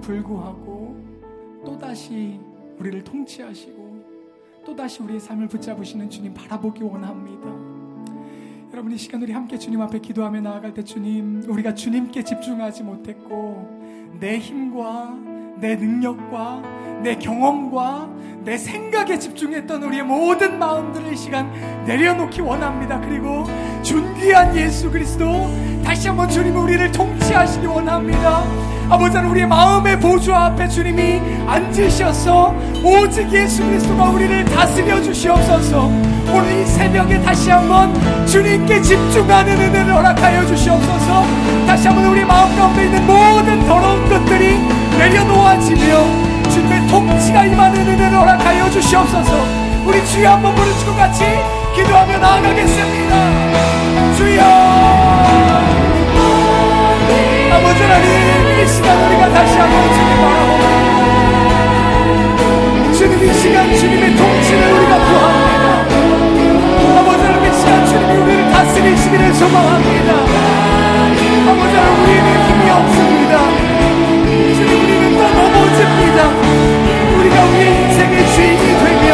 불구하고 또다시 우리를 통치하시고 또다시 우리의 삶을 붙잡으시는 주님 바라보기 원합니다. 여러분 이 시간 우리 함께 주님 앞에 기도하며 나아갈 때 주님 우리가 주님께 집중하지 못했고 내 힘과 내 능력과 내 경험과 내 생각에 집중했던 우리의 모든 마음들을 이 시간 내려놓기 원합니다. 그리고 존귀한 예수 그리스도 다시 한번 주님 우리를 통치하시기 원합니다. 아버지 하나님 우리의 마음의 보좌 앞에 주님이 앉으셔서 오직 예수 그리스도가 우리를 다스려 주시옵소서. 오늘 이 새벽에 다시 한번 주님께 집중하는 은혜를 허락하여 주시옵소서. 다시 한번 우리 마음 가운데 있는 모든 더러운 것들이 내려놓아지며 주님의 통치가 임하는 은혜를 허락하여 주시옵소서. 우리 주여 한번 부르시고 같이 기도하며 나아가겠습니다. 주여 아버지 하나님 이 시간 우리가 다시 한번 주님 바라봅니다 주님 이 시간 주님의 통치를 우리가 구합니다. 아버지 하나님 이 시간 주님이 우리를 다스리시기를 소망합니다. 아버지 하나님 우리는 힘이 없습니다. 주님 우리는 다 넘어집니다. 우리가 우리의 인생의 주인이 되면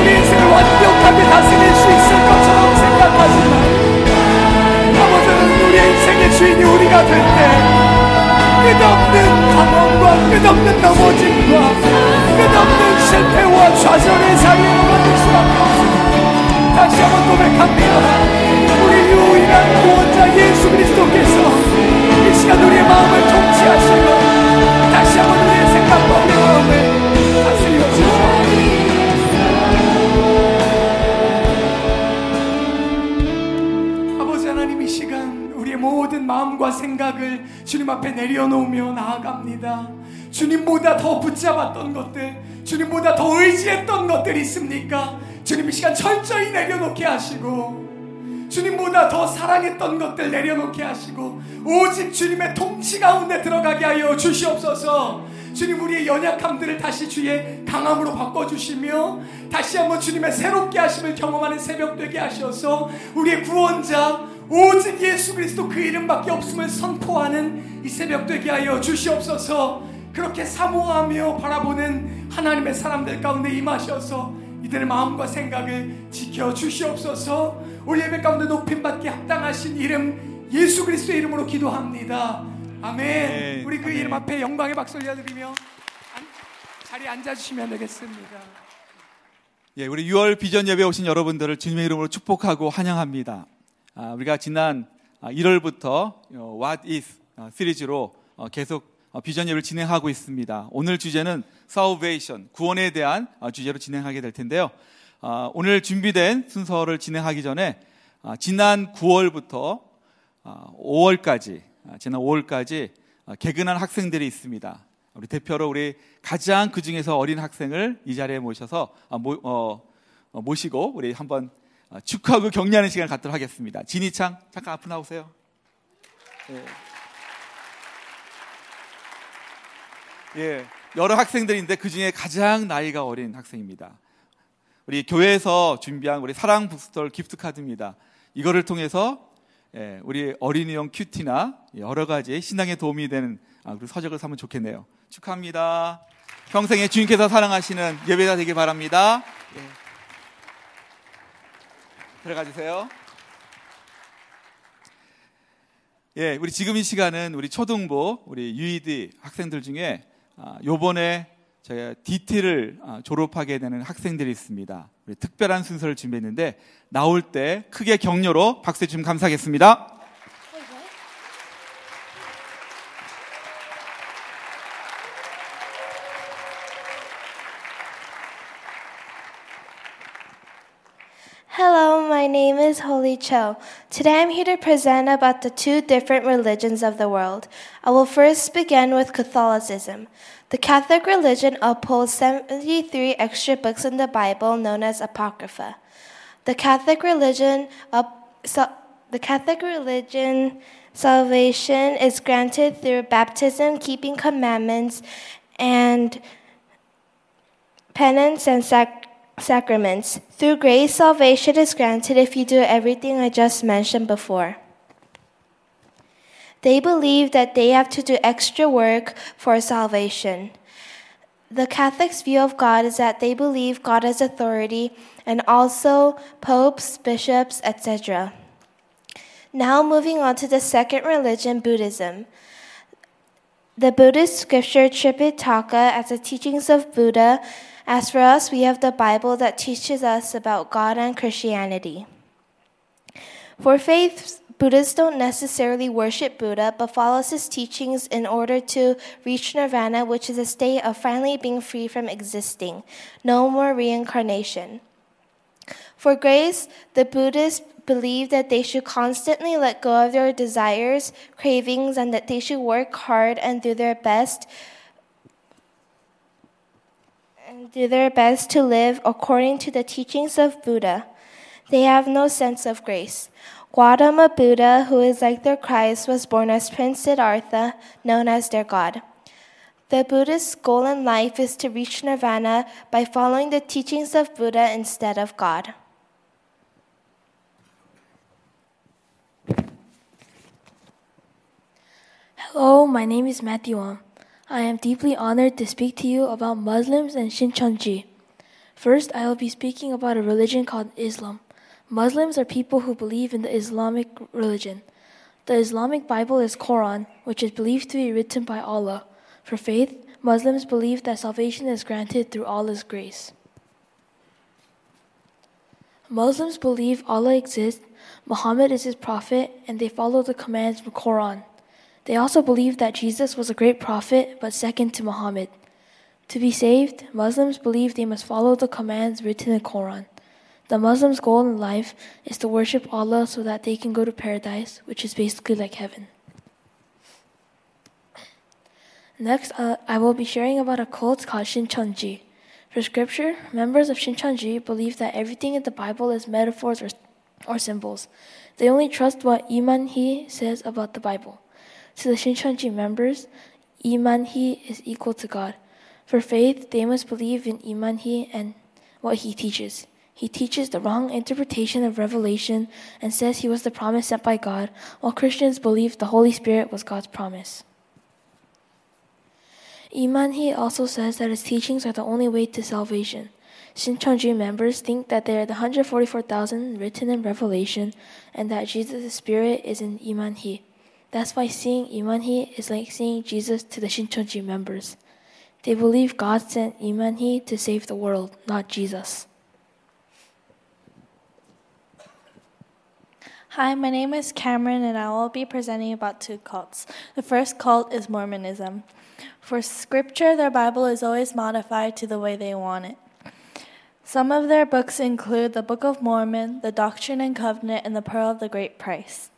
우리 인생을 완벽하게 다스릴 수 있을 것처럼 생각하지만 우리의 인생의 주인이 우리가 될 때 끝없는 방황과 끝없는 넘어짐과 끝없는 실패와 좌절의 사이에 넘어질 수밖에 없습니다. 다시 한번 고백합니다. 우리 유일한 구원자 예수 그리스도께서 이 시간 우리의 마음을 통치하시고 다시 한번 우리의 생각과 마음과 생각을 주님 앞에 내려놓으며 나아갑니다. 주님보다 더 붙잡았던 것들, 주님보다 더 의지했던 것들이 있습니까? 주님 이 시간 철저히 내려놓게 하시고, 주님보다 더 사랑했던 것들 내려놓게 하시고, 오직 주님의 통치 가운데 들어가게 하여 주시옵소서. 주님 우리의 연약함들을 다시 주의 강함으로 바꿔주시며 다시 한번 주님의 새롭게 하심을 경험하는 새벽 되게 하셔서 우리의 구원자 오직 예수 그리스도 그 이름밖에 없음을 선포하는 이 새벽 되게 하여 주시옵소서 그렇게 사모하며 바라보는 하나님의 사람들 가운데 임하셔서 이들의 마음과 생각을 지켜 주시옵소서 우리 예배 가운데 높임 받기 합당하신 이름 예수 그리스도의 이름으로 기도합니다. 아멘. 네, 우리 그 아멘. 이름 앞에 영광의 박수 올려드리며 안- 자리에 앉아주시면 되겠습니다. 예, 우리 6월 비전 예배 오신 여러분들을 주님의 이름으로 축복하고 환영합니다. 아, 우리가 지난 아, 1월부터 어, What is 어, 시리즈로 어, 계속 어, 비전 예배를 진행하고 있습니다. 오늘 주제는 Salvation, 구원에 대한 어, 주제로 진행하게 될 텐데요. 아, 오늘 준비된 순서를 진행하기 전에 아, 지난 9월부터 5월까지, 아, 지난 5월까지 아, 개근한 학생들이 있습니다. 우리 대표로 우리 가장 그 중에서 어린 학생을 이 자리에 모셔서 아, 모, 모시고 우리 한번 어, 축하하고 격려하는 시간을 갖도록 하겠습니다. 진희창 잠깐 앞으로 나오세요. 예. 예, 여러 학생들인데 그 중에 가장 나이가 어린 학생입니다. 우리 교회에서 준비한 우리 사랑 북스톨 기프트 카드입니다. 이거를 통해서 예, 우리 어린이용 큐티나 여러 가지 신앙에 도움이 되는 아, 그리고 서적을 사면 좋겠네요. 축하합니다. 평생에 주님께서 사랑하시는 예배가 되길 바랍니다. 예. 들어가 주세요. 예, 우리 지금 이 시간은 우리 초등부, 우리 유이드 학생들 중에 아, 요번에 저희 디티를 아, 졸업하게 되는 학생들이 있습니다. 특별한 순서를 준비했는데 나올 때 크게 격려로 박수 주시면 감사하겠습니다. Is Holy Cho. Today I'm here to present about the two different religions of the world. I will first begin with Catholicism. The Catholic religion upholds 73 extra books in the Bible known as Apocrypha. The Catholic religion up, so, the Catholic religion salvation is granted through baptism, keeping commandments, and penance and sac- sacraments. Through grace, salvation is granted if you do everything I just mentioned before. They believe that they have to do extra work for salvation. The Catholics' view of God is that they believe God has authority and also popes, bishops, etc. Now, moving on to the second religion, Buddhism. The Buddhist scripture Tripitaka as the teachings of Buddha. As for us, we have the Bible that teaches us about God and Christianity. For faith, Buddhists don't necessarily worship Buddha, but follows his teachings in order to reach nirvana, which is a state of finally being free from existing. No more reincarnation. For grace, the Buddhists believe that they should constantly let go of their desires, cravings, and that they should work hard and do their best and do their best to live according to the teachings of Buddha. They have no sense of grace. Gautama Buddha, who is like their Christ, was born as Prince Siddhartha, known as their God. The Buddhist goal in life is to reach nirvana by following the teachings of Buddha instead of God. Hello, my name is Matthew Wong. I am deeply honored to speak to you about Muslims and Shincheonji. First, I will be speaking about a religion called Islam. Muslims are people who believe in the Islamic religion. The Islamic Bible is Quran, which is believed to be written by Allah. For faith, Muslims believe that salvation is granted through Allah's grace. Muslims believe Allah exists, Muhammad is his prophet, and they follow the commands of Quran. They also believe that Jesus was a great prophet, but second to Muhammad. To be saved, Muslims believe they must follow the commands written in the Quran. The Muslims' goal in life is to worship Allah so that they can go to paradise, which is basically like heaven. Next, uh, I will be sharing about a cult called Shincheonji. For scripture, members of Shincheonji believe that everything in the Bible is metaphors or, or symbols. They only trust what Lee Man-hee says about the Bible. To the Shincheonji members, Lee Man-hee is equal to God. For faith, they must believe in Lee Man-hee and what He teaches. He teaches the wrong interpretation of Revelation and says He was the promise sent by God, while Christians believe the Holy Spirit was God's promise. Lee Man-hee also says that his teachings are the only way to salvation. Shincheonji members think that they are the 144,000 written in Revelation and that Jesus' spirit is in Lee Man-hee. That's why seeing Lee Man-hee is like seeing Jesus to the Shincheonji members. They believe God sent Lee Man-hee to save the world, not Jesus. Hi, my name is Cameron, and I will be presenting about two cults. The first cult is Mormonism. For scripture, their Bible is always modified to the way they want it. Some of their books include the Book of Mormon, the Doctrine and Covenant, and the Pearl of the Great Price.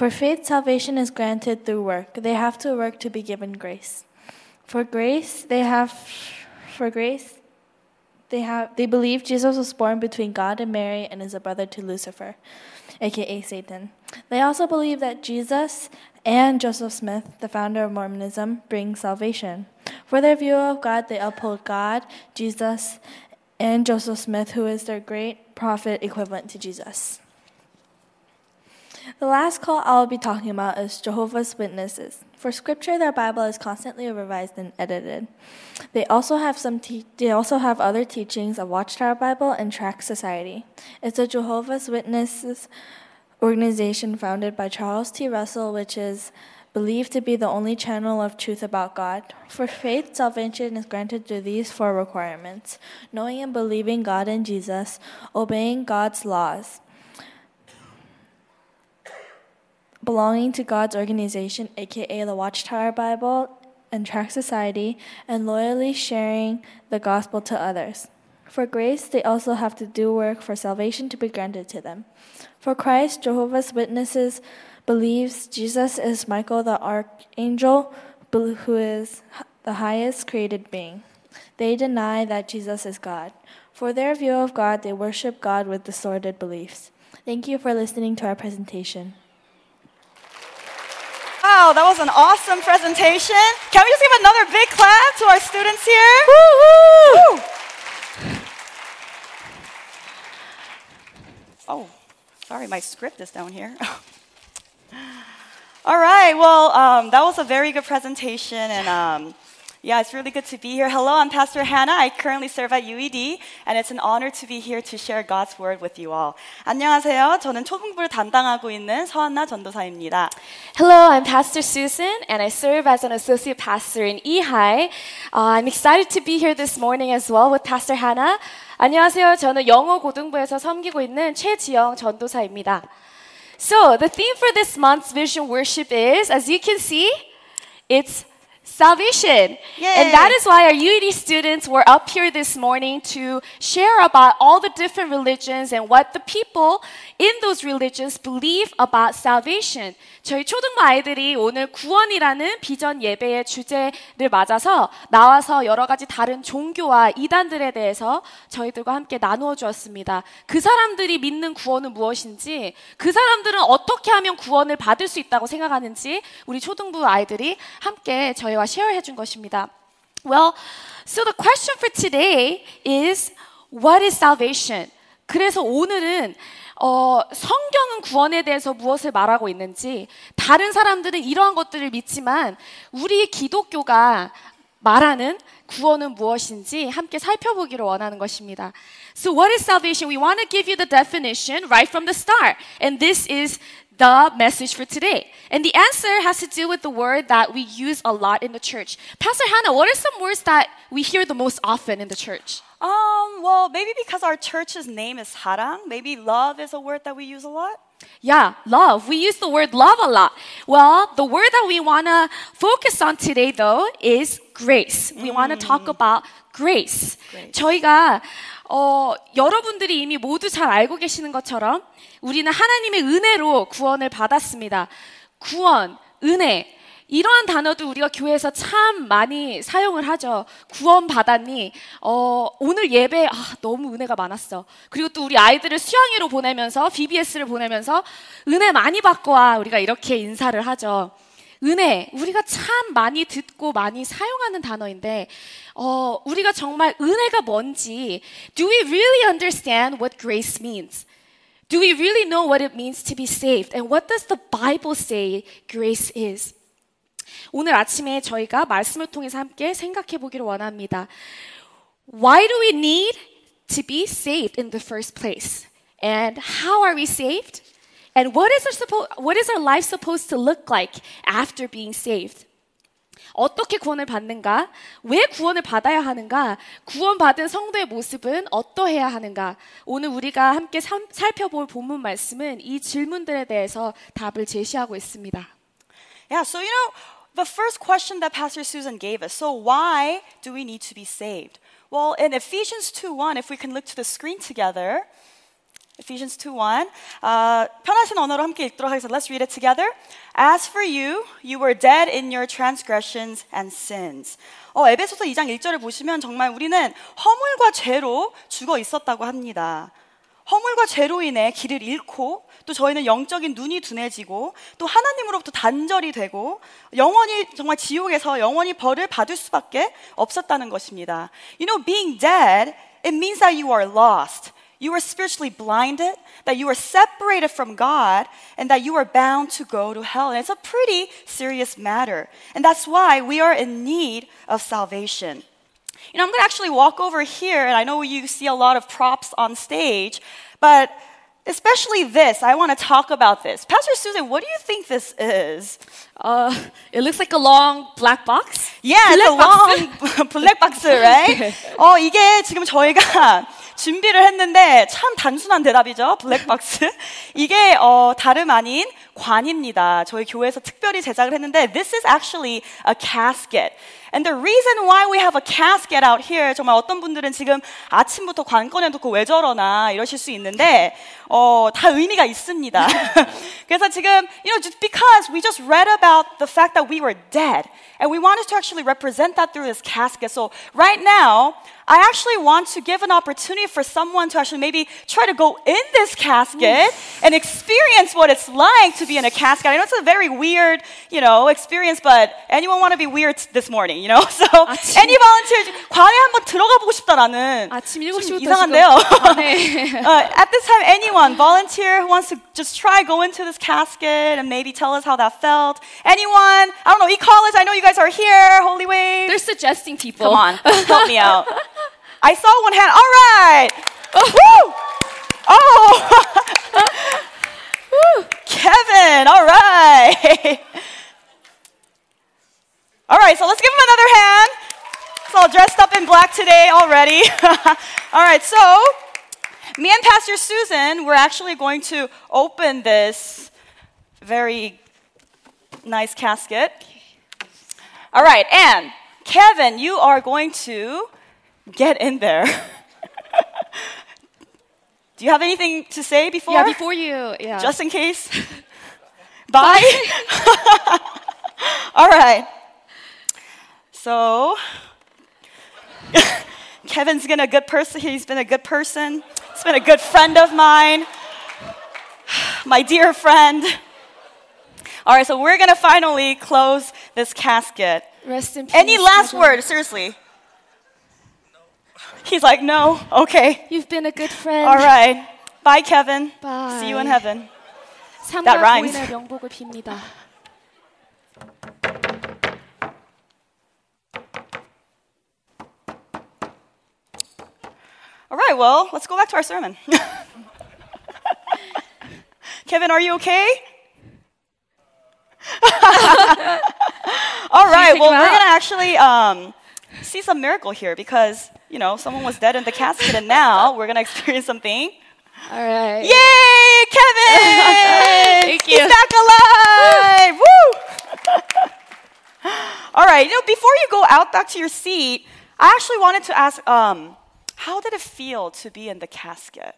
For faith, salvation is granted through work. They have to work to be given grace. For grace, they have for grace, they have they believe Jesus was born between God and Mary and is a brother to Lucifer, aka Satan. They also believe that Jesus and Joseph Smith, the founder of Mormonism, bring salvation. For their view of God, they uphold God, Jesus, and Joseph Smith, who is their great prophet equivalent to Jesus. The last call I will be talking about is Jehovah's Witnesses. For scripture, their Bible is constantly revised and edited. They also have some te- they also have other teachings of Watchtower Bible and Tract Society. It's a Jehovah's Witnesses organization founded by Charles T. Russell, which is believed to be the only channel of truth about God. For faith, salvation is granted through these four requirements knowing and believing God and Jesus, obeying God's laws, belonging to God's organization, aka the Watchtower Bible and Tract Society, and loyally sharing the gospel to others. For grace, they also have to do work for salvation to be granted to them. For Christ, Jehovah's Witnesses believes Jesus is Michael the archangel, who is the highest created being. They deny that Jesus is God. For their view of God, they worship God with distorted beliefs. Thank you for listening to our presentation. Wow, that was an awesome presentation. Can we just give another big clap to our students here? Woo! Oh, sorry, my script is down here. All right, well, um, that was a very good presentation, and um, yeah, it's really good to be here. Hello, I'm Pastor Hannah. I currently serve at UED, and it's an honor to be here to share God's word with you all. 안녕하세요. 저는 초등부를 담당하고 있는 서한나 전도사입니다. Hello, I'm Pastor Susan, and I serve as an associate pastor in Ehi. Uh, I'm excited to be here this morning as well with Pastor Hannah. 안녕하세요. 저는 영어 고등부에서 섬기고 있는 최지형 전도사입니다. So, the theme for this month's vision worship is, as you can see, it's salvation. And that is why our UED students were up here this morning to share about all the different religions and what the people in those religions believe about salvation. 저희 초등부 아이들이 오늘 구원이라는 비전 예배의 주제를 맞아서 나와서 여러 가지 다른 종교와 이단들에 대해서 저희들과 함께 나누어 주었습니다. 그 사람들이 믿는 구원은 무엇인지, 그 사람들은 어떻게 하면 구원을 받을 수 있다고 생각하는지 우리 초등부 아이들이 함께 저희와 쉐어해 준 것입니다. Well, so the question for today is what is salvation? 그래서 오늘은 어, 성경은 구원에 대해서 무엇을 말하고 있는지, 다른 사람들은 이러한 것들을 믿지만, 우리 기독교가 말하는 구원은 무엇인지 함께 살펴보기를 원하는 것입니다. So what is salvation? We want to give you the definition right from the start. And this is the message for today. And the answer has to do with the word that we use a lot in the church. Pastor Hannah, what are some words that we hear the most often in the church? Um, well, maybe because our church's name is Sarang, maybe love is a word that we use a lot. Yeah, love. We use the word love a lot. Well, the word that we want to focus on today, though, is grace. We want to talk about grace. 저희가 어, 여러분들이 이미 모두 잘 알고 계시는 것처럼 우리는 하나님의 은혜로 구원을 받았습니다. 구원, 은혜. 이러한 단어도 우리가 교회에서 참 많이 사용을 하죠. 구원 받았니? 어, 오늘 예배 아, 너무 은혜가 많았어. 그리고 또 우리 아이들을 수양회로 보내면서 BBS를 보내면서 은혜 많이 받고 와. 우리가 이렇게 인사를 하죠. 은혜, 우리가 참 많이 듣고 많이 사용하는 단어인데, 어, 우리가 정말 은혜가 뭔지, do we really understand what grace means? Do we really know what it means to be saved? And what does the Bible say grace is? 오늘 아침에 저희가 말씀을 통해서 함께 생각해 보기를 원합니다. Why do we need to be saved in the first place. And how are we saved? And what is our what is our life supposed to look like after being saved? 어떻게 구원을 받는가? 왜 구원을 받아야 하는가? 구원받은 성도의 모습은 어떠해야 하는가? 오늘 우리가 함께 삼- 살펴볼 본문 말씀은 이 질문들에 대해서 답을 제시하고 있습니다. Yeah, so you know, the first question that Pastor Susan gave us so, why do we need to be saved? Well, in Ephesians 2 1, if we can look to the screen together, Ephesians 2 1. Uh, 편하신 언어로 함께 읽도록 하겠습니다. Let's read it together. As for you, you were dead in your transgressions and sins. 어, 에베소서 2장 1절을 보시면 정말 우리는 허물과 죄로 죽어 있었다고 합니다. 허물과 죄로 인해 길을 잃고 또 저희는 영적인 눈이 둔해지고 또 하나님으로부터 단절이 되고 영원히 정말 지옥에서 영원히 벌을 받을 수밖에 없었다는 것입니다. You know, being dead, it means that you are lost. You are spiritually blinded, that you are separated from God, and that you are bound to go to hell. And it's a pretty serious matter. And that's why we are in need of salvation. You know, I'm going to actually walk over here, and I know you see a lot of props on stage, but especially this, I want to talk about this. Pastor Susan, what do you think this is? Uh, it looks like a long black box. Yeah, it's a long black box, right? 어, 이게 지금 저희가 준비를 했는데 참 단순한 대답이죠. 블랙박스. 이게 어, 다름 아닌 관입니다. 저희 교회에서 특별히 제작을 했는데 this is actually a casket. And the reason why we have a casket out here 정말 어떤 분들은 지금 아침부터 관 꺼내놓고 왜 저러나 이러실 수 있는데 어, 다 의미가 있습니다. 그래서 지금 you know just because we just read about the fact that we were dead and we wanted to actually represent that through this casket. So right now I actually want to give an opportunity for someone to actually maybe try to go in this casket and experience what it's like to be in a casket. I know it's a very weird, you know, experience, but anyone want to be weird this morning, you know? So 아침- any volunteer 관에 한번 들어가 보고 싶다 나는 아침 좀 7시부터 이상한데요. 네. uh, at this time, anyone volunteer who wants to just try go into this casket and maybe tell us how that felt? Anyone? I don't know. E college. I know you guys are here. Holy Wave. They're suggesting people. Come on, help me out. I saw one hand. All right. Oh. Woo. Kevin. All right. All right. So let's give him another hand. It's all dressed up in black today already. all right. So me and Pastor Susan, we're actually going to open this very nice casket. All right, and Kevin, you are going to get in there. Do you have anything to say before? Yeah, before you, yeah. Just in case? Bye? All right. So, Kevin's been a good person. He's been a good person. He's been a good friend of mine. My dear friend. All right, so we're going to finally close this casket. Rest in peace. Any last Kevin. word, seriously? He's like, no, okay. You've been a good friend. All right. Bye, Kevin. Bye. See you in heaven. 삶과 That rhymes. 부인의 명복을 빕니다. All right, well, let's go back to our sermon. Kevin, are you okay? All right, take well, him we're out. going to actually um, see some miracle here because, you know, someone was dead in the casket and now we're going to experience something. All right. Yay, Kevin! Thank He's back alive! Woo! All right, you know, before you go out back to your seat, I actually wanted to ask, um, how did it feel to be in the casket?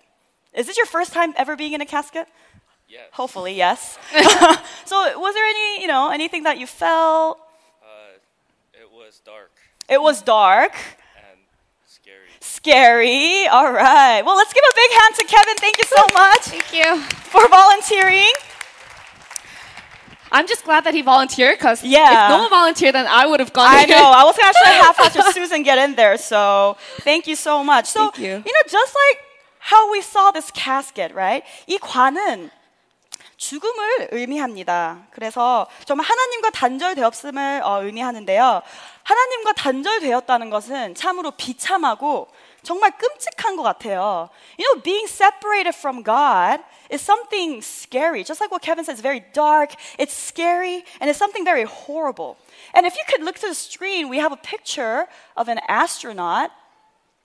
Is this your first time ever being in a casket? Yes. Hopefully, yes. so, was there any, you know, anything that you felt? Uh, it was dark It was dark, and scary. scary. All right. Well, let's give a big hand to Kevin. Thank you so much Thank you. for volunteering. I'm just glad that he volunteered because Yeah. if no one volunteered, then I would have gone. I here. know. I was gonna actually have Pastor Susan get in there. So thank you so much. So Thank you. know, just like how we saw this casket, right? 이 관은 죽음을 의미합니다. 그래서 정말 하나님과 단절되었음을 어, 의미하는데요. 하나님과 단절되었다는 것은 참으로 비참하고 정말 끔찍한 것 같아요. You know, being separated from God is something scary. Just like what Kevin says, very dark, it's scary, and it's something very horrible. And if you could look to the screen, we have a picture of an astronaut.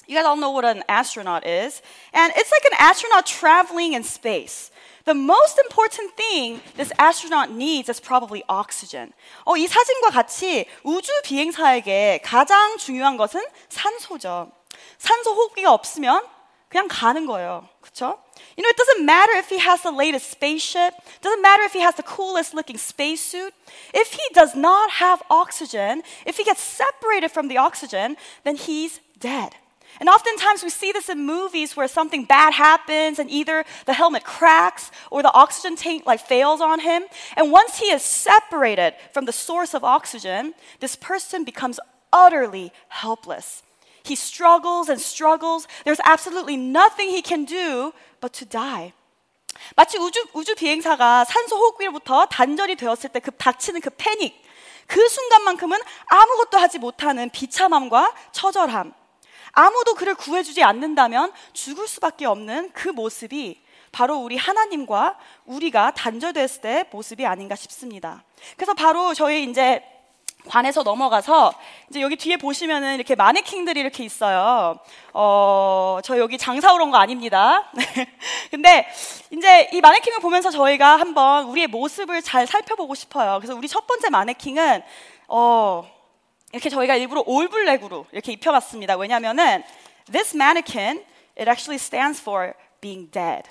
You guys all know what an astronaut is. And it's like an astronaut traveling in space. The most important thing this astronaut needs is probably oxygen. 어, 이 사진과 같이 우주 비행사에게 가장 중요한 것은 산소죠. 산소 호흡기가 없으면 그냥 가는 거예요. 그렇죠? You know, it doesn't matter if he has the latest spaceship. Doesn't matter if he has the coolest looking spacesuit. If he does not have oxygen, if he gets separated from the oxygen, then he's dead. And oftentimes we see this in movies where something bad happens and either the helmet cracks or the oxygen tank like fails on him. And once he is separated from the source of oxygen, this person becomes utterly helpless. He struggles and struggles. There's absolutely nothing he can do but to die. 마치 우주, 우주 비행사가 산소 호흡기로부터 단절이 되었을 때 그 닥치는 그 패닉, 그 순간만큼은 아무것도 하지 못하는 비참함과 처절함, 아무도 그를 구해주지 않는다면 죽을 수밖에 없는 그 모습이 바로 우리 하나님과 우리가 단절됐을 때 모습이 아닌가 싶습니다. 그래서 바로 저희 이제 관에서 넘어가서 이제 여기 뒤에 보시면은 이렇게 마네킹들이 이렇게 있어요. 어, 저 여기 장사오러 온 거 아닙니다. 근데 이제 이 마네킹을 보면서 저희가 한번 우리의 모습을 잘 살펴보고 싶어요. 그래서 우리 첫 번째 마네킹은 어, 이렇게 저희가 일부러 올블랙으로 이렇게 입혀봤습니다. 왜냐면은 this mannequin it actually stands for being dead.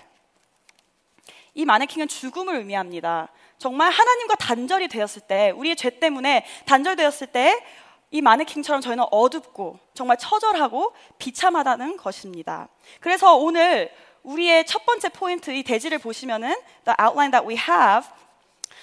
이 마네킹은 죽음을 의미합니다. 정말 하나님과 단절이 되었을 때, 우리의 죄 때문에 단절되었을 때, 이 마네킹처럼 저희는 어둡고 정말 처절하고 비참하다는 것입니다. 그래서 오늘 우리의 첫 번째 포인트, 이 대지를 보시면은 the outline that we have,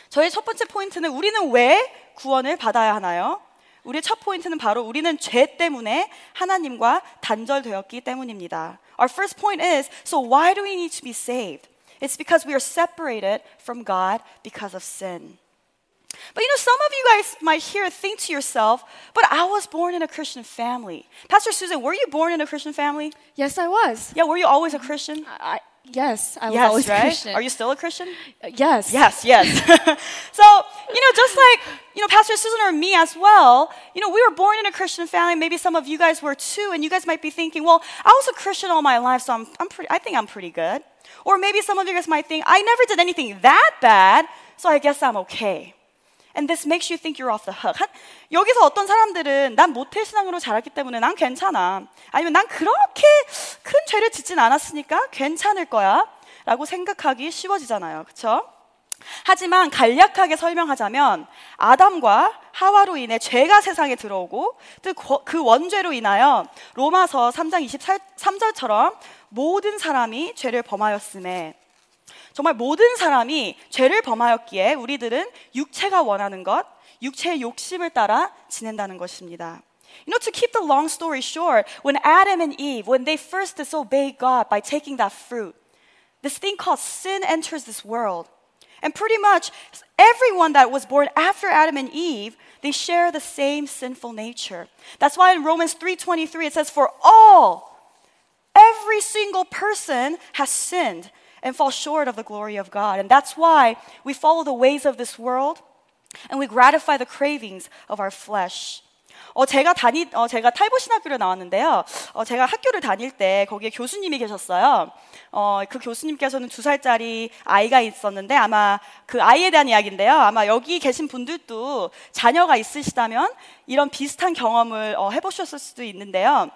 저희 첫 번째 포인트는 우리는 왜 구원을 받아야 하나요? 우리의 첫 포인트는 바로 우리는 죄 때문에 하나님과 단절되었기 때문입니다. Our first point is, so why do we need to be saved? It's because we are separated from God because of sin. But you know, some of you guys might hear think to yourself, but I was born in a Christian family. Pastor Susan, were you born in a Christian family? Yes, I was. Yeah, were you always a Christian? I, yes, I was yes, always right? Christian. Are you still a Christian? Uh, yes. Yes, yes. so, you know, just like, you know, Pastor Susan or me as well, you know, we were born in a Christian family. Maybe some of you guys were too, and you guys might be thinking, well, I was a Christian all my life, so I'm, I'm pretty, I think I'm pretty good. Or maybe some of you guys might think, I never did anything that bad, so I guess I'm okay. And this makes you think you're off the hook. 한, 여기서 어떤 사람들은 난 모태 신앙으로 자랐기 때문에 난 괜찮아. 아니면 난 그렇게 큰 죄를 짓진 않았으니까 괜찮을 거야. 라고 생각하기 쉬워지잖아요. 그쵸? 하지만 간략하게 설명하자면 아담과 하와로 인해 죄가 세상에 들어오고 또그 원죄로 인하여 로마서 3장 23절처럼 모든 사람이 죄를 범하였음에 정말 모든 사람이 죄를 범하였기에 우리들은 육체가 원하는 것, 육체의 욕심을 따라 지낸다는 것입니다. You know, to keep the long story short, when Adam and Eve, when they first disobeyed God by taking that fruit, this thing called sin enters this world. And pretty much everyone that was born after Adam and Eve, they share the same sinful nature. That's why in Romans 3:23 it says for all every single person has sinned and fall short of the glory of God. And that's why we follow the ways of this world and we gratify the cravings of our flesh. 어, 제가 다니, 어, 제가 탈보 신학교를 나왔는데요. 어, 제가 학교를 다닐 때 거기에 교수님이 계셨어요. 어, 그 교수님께서는 두 살짜리 아이가 있었는데 아마 그 아이에 대한 이야기인데요. 아마 여기 계신 분들도 자녀가 있으시다면 이런 비슷한 경험을 어, 해보셨을 수도 있는데요.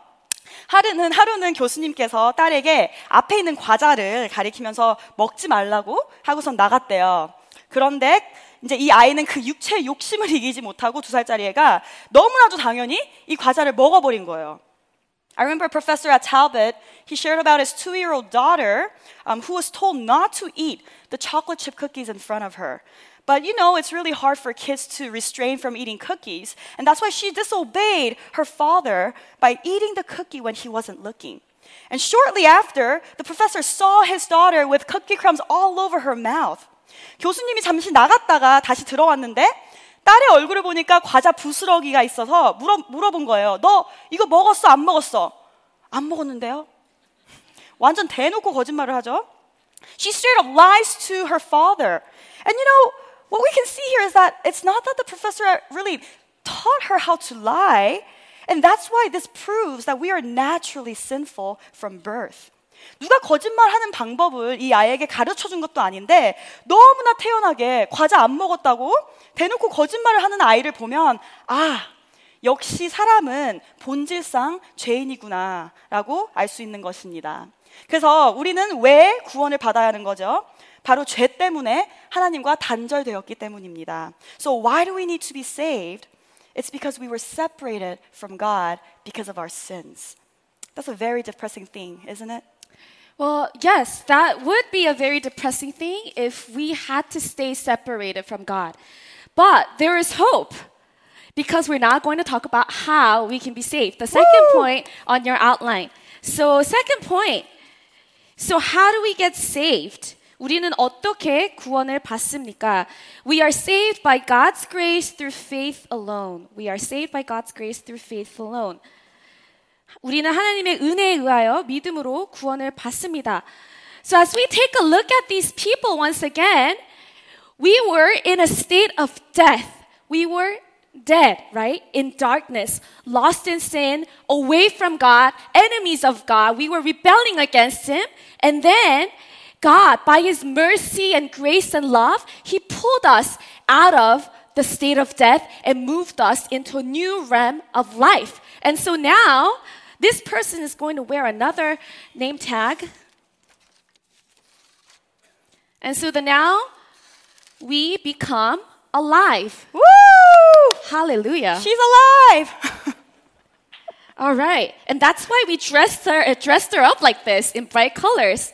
하루는 하루는 교수님께서 딸에게 앞에 있는 과자를 가리키면서 먹지 말라고 하고선 나갔대요. 그런데 이제 이 아이는 그 육체의 욕심을 이기지 못하고 두 살짜리 애가 너무나도 당연히 이 과자를 먹어버린 거예요. I remember professor at Talbot, he shared about his two year old daughter um, who was told not to eat the chocolate chip cookies in front of her. But you know, it's really hard for kids to restrain from eating cookies. And that's why she disobeyed her father by eating the cookie when he wasn't looking. And shortly after, the professor saw his daughter with cookie crumbs all over her mouth. 교수님이 잠시 나갔다가 다시 들어왔는데 딸의 얼굴을 보니까 과자 부스러기가 있어서 물어, 물어본 거예요. 너 이거 먹었어? 안 먹었어? 안 먹었는데요. 완전 대놓고 거짓말을 하죠. She straight up lies to her father. And you know, what we can see here is that it's not that the professor really taught her how to lie. And that's why this proves that we are naturally sinful from birth. 누가 거짓말하는 방법을 이 아이에게 가르쳐 준 것도 아닌데 너무나 태연하게 과자 안 먹었다고 대놓고 거짓말을 하는 아이를 보면 아, 역시 사람은 본질상 죄인이구나라고 알 수 있는 것입니다. 그래서 우리는 왜 구원을 받아야 하는 거죠? 바로 죄 때문에 하나님과 단절되었기 때문입니다. So why do we need to be saved? It's because we were separated from God because of our sins. That's a very depressing thing, isn't it? Well, yes, that would be a very depressing thing if we had to stay separated from God. But there is hope because we're not going to talk about how we can be saved. The second point on your outline. So, second point. So, how do we get saved? 우리는 어떻게 구원을 받습니까? We are saved by God's grace through faith alone. We are saved by God's grace through faith alone. 우리는 하나님의 은혜에 의하여 믿음으로 구원을 받습니다. So as we take a look at these people once again, we were in a state of death. We were dead, right? In darkness, lost in sin, away from God, enemies of God. We were rebelling against Him. And then God, by His mercy and grace and love, He pulled us out of the state of death and moved us into a new realm of life. And so now, this person is going to wear another name tag. And so the now we become alive. Woo! Hallelujah. She's alive. All right. And that's why we dressed her, dressed her up like this in bright colors.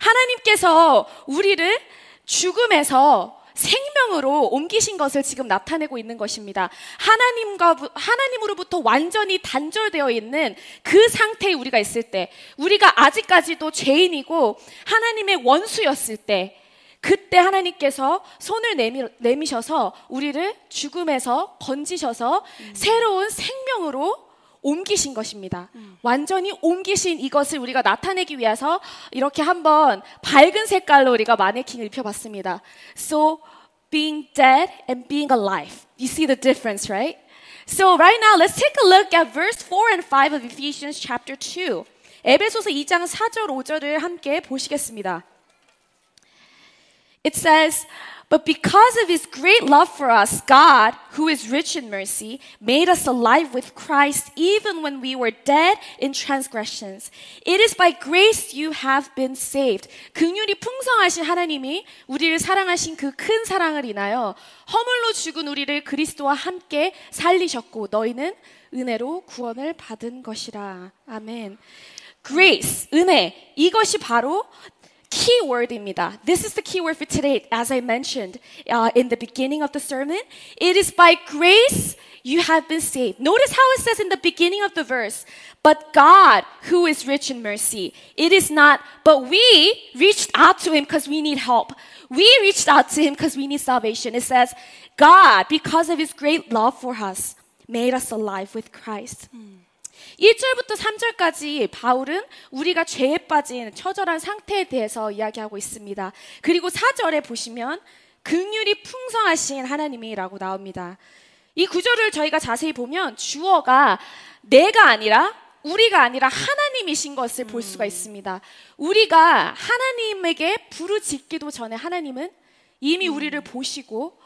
하나님께서 우리를 죽음에서 생명으로 옮기신 것을 지금 나타내고 있는 것입니다. 하나님과 하나님으로부터 완전히 단절되어 있는 그 상태에 우리가 있을 때, 우리가 아직까지도 죄인이고 하나님의 원수였을 때, 그때 하나님께서 손을 내미, 내미셔서 우리를 죽음에서 건지셔서 새로운 생명으로 옮기신 것입니다. 완전히 옮기신 이것을 우리가 나타내기 위해서 이렇게 한번 밝은 색깔로 우리가 마네킹을 입혀봤습니다. So being dead and being alive. You see the difference, right? So right now let's take a look at verse 4 and 5 of Ephesians chapter 2. 에베소서 2장 4절 5절을 함께 보시겠습니다. It says, But because of his great love for us, God, who is rich in mercy, made us alive with Christ even when we were dead in transgressions. It is by grace you have been saved. 긍휼이 풍성하신 하나님이 우리를 사랑하신 그 큰 사랑을 인하여 허물로 죽은 우리를 그리스도와 함께 살리셨고 너희는 은혜로 구원을 받은 것이라. 아멘. grace, 은혜. 이것이 바로 keyword입니다. This is the keyword for today, as I mentioned uh, in the beginning of the sermon. It is by grace you have been saved. Notice how it says in the beginning of the verse, but God, who is rich in mercy. It is not, but we reached out to him because we need help. We reached out to him because we need salvation. It says, God, because of his great love for us, made us alive with Christ. 1절부터 3절까지 바울은 우리가 죄에 빠진 처절한 상태에 대해서 이야기하고 있습니다. 그리고 4절에 보시면 긍휼이 풍성하신 하나님이라고 나옵니다. 이 구절을 저희가 자세히 보면 주어가 내가 아니라 우리가 아니라 하나님이신 것을 볼 수가 있습니다. 우리가 하나님에게 부르짖기도 전에 하나님은 이미 우리를 보시고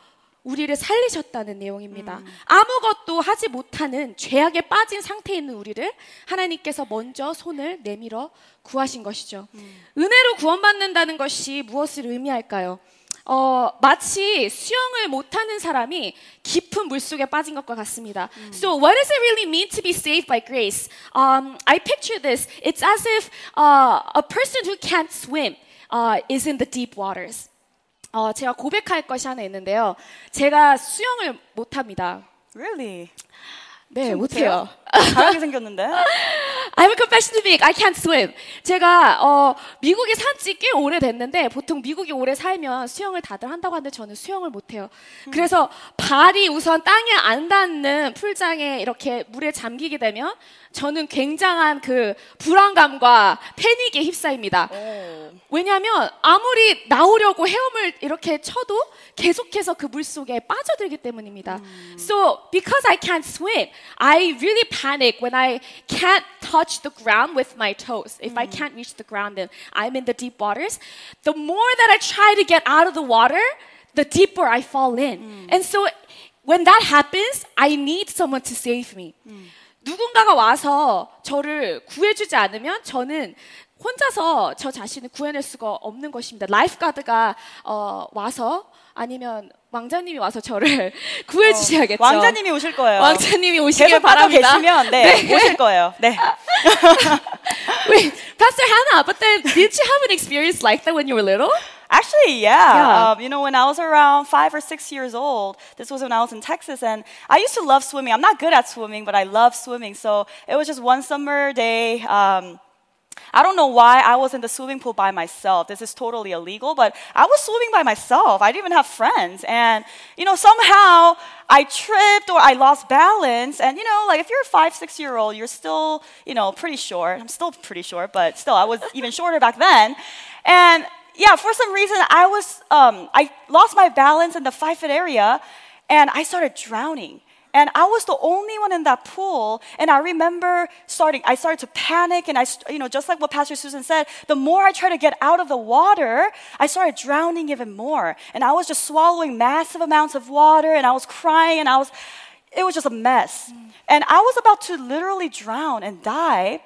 우리를 살리셨다는 내용입니다. 아무것도 하지 못하는 죄악에 빠진 상태에 있는 우리를 하나님께서 먼저 손을 내밀어 구하신 것이죠. 은혜로 구원받는다는 것이 무엇을 의미할까요? 어, 마치 수영을 못하는 사람이 깊은 물 속에 빠진 것과 같습니다. So what does it really mean to be saved by grace? Um, I picture this. It's as if uh, a person who can't swim uh, is in the deep waters. 어, 제가 고백할 것이 하나 있는데요. 제가 수영을 못합니다. Really? 네, 못해요. 잘하게 생겼는데. I have a confession to make. I can't swim. 제가 어, 미국에 산지 꽤 오래 됐는데 보통 미국에 오래 살면 수영을 다들 한다고 하는데 저는 수영을 못 해요. 그래서 발이 우선 땅에 안 닿는 풀장에 이렇게 물에 잠기게 되면 저는 굉장한 그 불안감과 패닉에 휩싸입니다. 왜냐하면 아무리 나오려고 헤엄을 이렇게 쳐도 계속해서 그 물 속에 빠져들기 때문입니다. So because I can't swim, I really panic when I can't touch the ground with my toes. If I can't reach the ground and I'm in the deep waters, the more that I try to get out of the water, the deeper I fall in. And so when that happens, I need someone to save me. 누군가가 와서 저를 구해주지 않으면 저는 혼자서 저 자신을 구해낼 수가 없는 것입니다. 라이프가드가 어, 와서 아니면 왕자님이 와서 저를 구해 주셔야겠죠. 왕자님이 오실 거예요. 왕자님이 오시길 바랍니다. 계시면 네, 오실 거예요. 네. Wait, Pastor Hannah, but then did you have an experience like that when you were little? Actually, yeah. Yeah. Um, you know, when I was around five or six years old, this was when I was in Texas, and I used to love swimming. I'm not good at swimming, but I love swimming. So it was just one summer day. Um, I don't know why I was in the swimming pool by myself. This is totally illegal, but I was swimming by myself. I didn't even have friends. And, you know, somehow I tripped or I lost balance. And, you know, like if you're a five, six year old, you're still, you know, pretty short. I'm still pretty short, but still, I was even shorter back then. And yeah, for some reason, I was, um, I lost my balance in the five foot area and I started drowning. And I was the only one in that pool. And I remember starting, I started to panic. And I, you know, just like what Pastor Susan said, the more I tried to get out of the water, I started drowning even more. And I was just swallowing massive amounts of water and I was crying and I was, it was just a mess. And I was about to literally drown and die.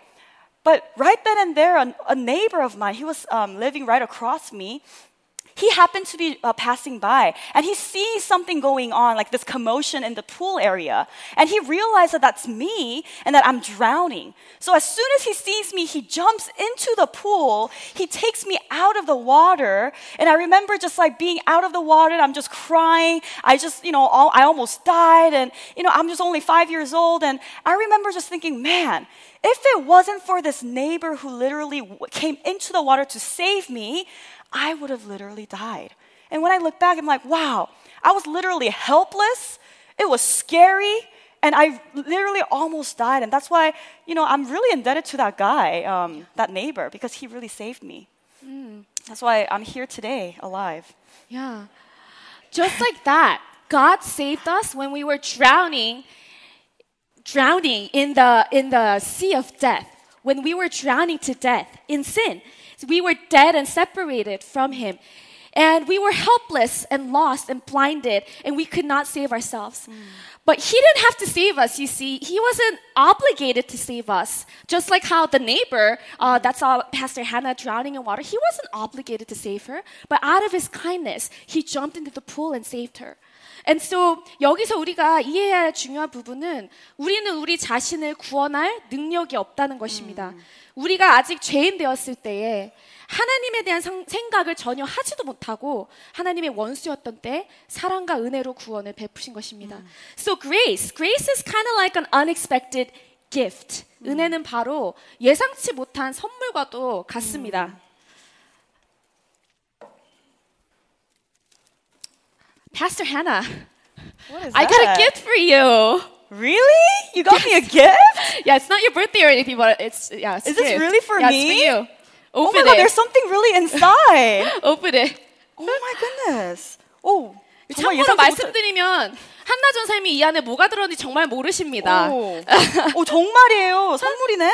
But right then and there, a, a neighbor of mine, he was um, living right across me. He happened to be uh, passing by and he sees something going on, like this commotion in the pool area. And he realized that that's me and that I'm drowning. So as soon as he sees me, he jumps into the pool. He takes me out of the water. And I remember just like being out of the water and I'm just crying. I just, you know, all, I almost died. And, you know, I'm just only five years old. And I remember just thinking, man, if it wasn't for this neighbor who literally came into the water to save me, I would have literally died. And when I look back, I'm like, wow, I was literally helpless. It was scary. And I literally almost died. And that's why, you know, I'm really indebted to that guy, um, that neighbor, because he really saved me. That's why I'm here today, alive. Yeah. Just like that, God saved us when we were drowning, drowning in the, in the sea of death, when we were drowning to death in sin. We were dead and separated from Him. And we were helpless and lost and blinded, and we could not save ourselves. But He didn't have to save us, you see. He wasn't obligated to save us. Just like how the neighbor uh, that saw Pastor Hannah drowning in water, he wasn't obligated to save her. But out of his kindness, he jumped into the pool and saved her. And so 여기서 우리가 이해해야 할 중요한 부분은 우리는 우리 자신을 구원할 능력이 없다는 것입니다. 우리가 아직 죄인 되었을 때에 하나님에 대한 상- 생각을 전혀 하지도 못하고 하나님의 원수였던 때 사랑과 은혜로 구원을 베푸신 것입니다. So grace, grace is kind of like an unexpected gift. 은혜는 바로 예상치 못한 선물과도 같습니다. Pastor Hannah, What is I got a that? gift for you. Really? You got me a gift? Yeah, it's not your birthday or anything, but it's yeah. It's Is this really for yeah, me? It's for you. Oh Open my god, it. there's something really inside. Open it. Oh my goodness. 오, 정말 참고로 말씀드리면 한나 전사님이 이 안에 뭐가 들었는지 정말 모르십니다. 오, 오 정말이에요. 선물이네.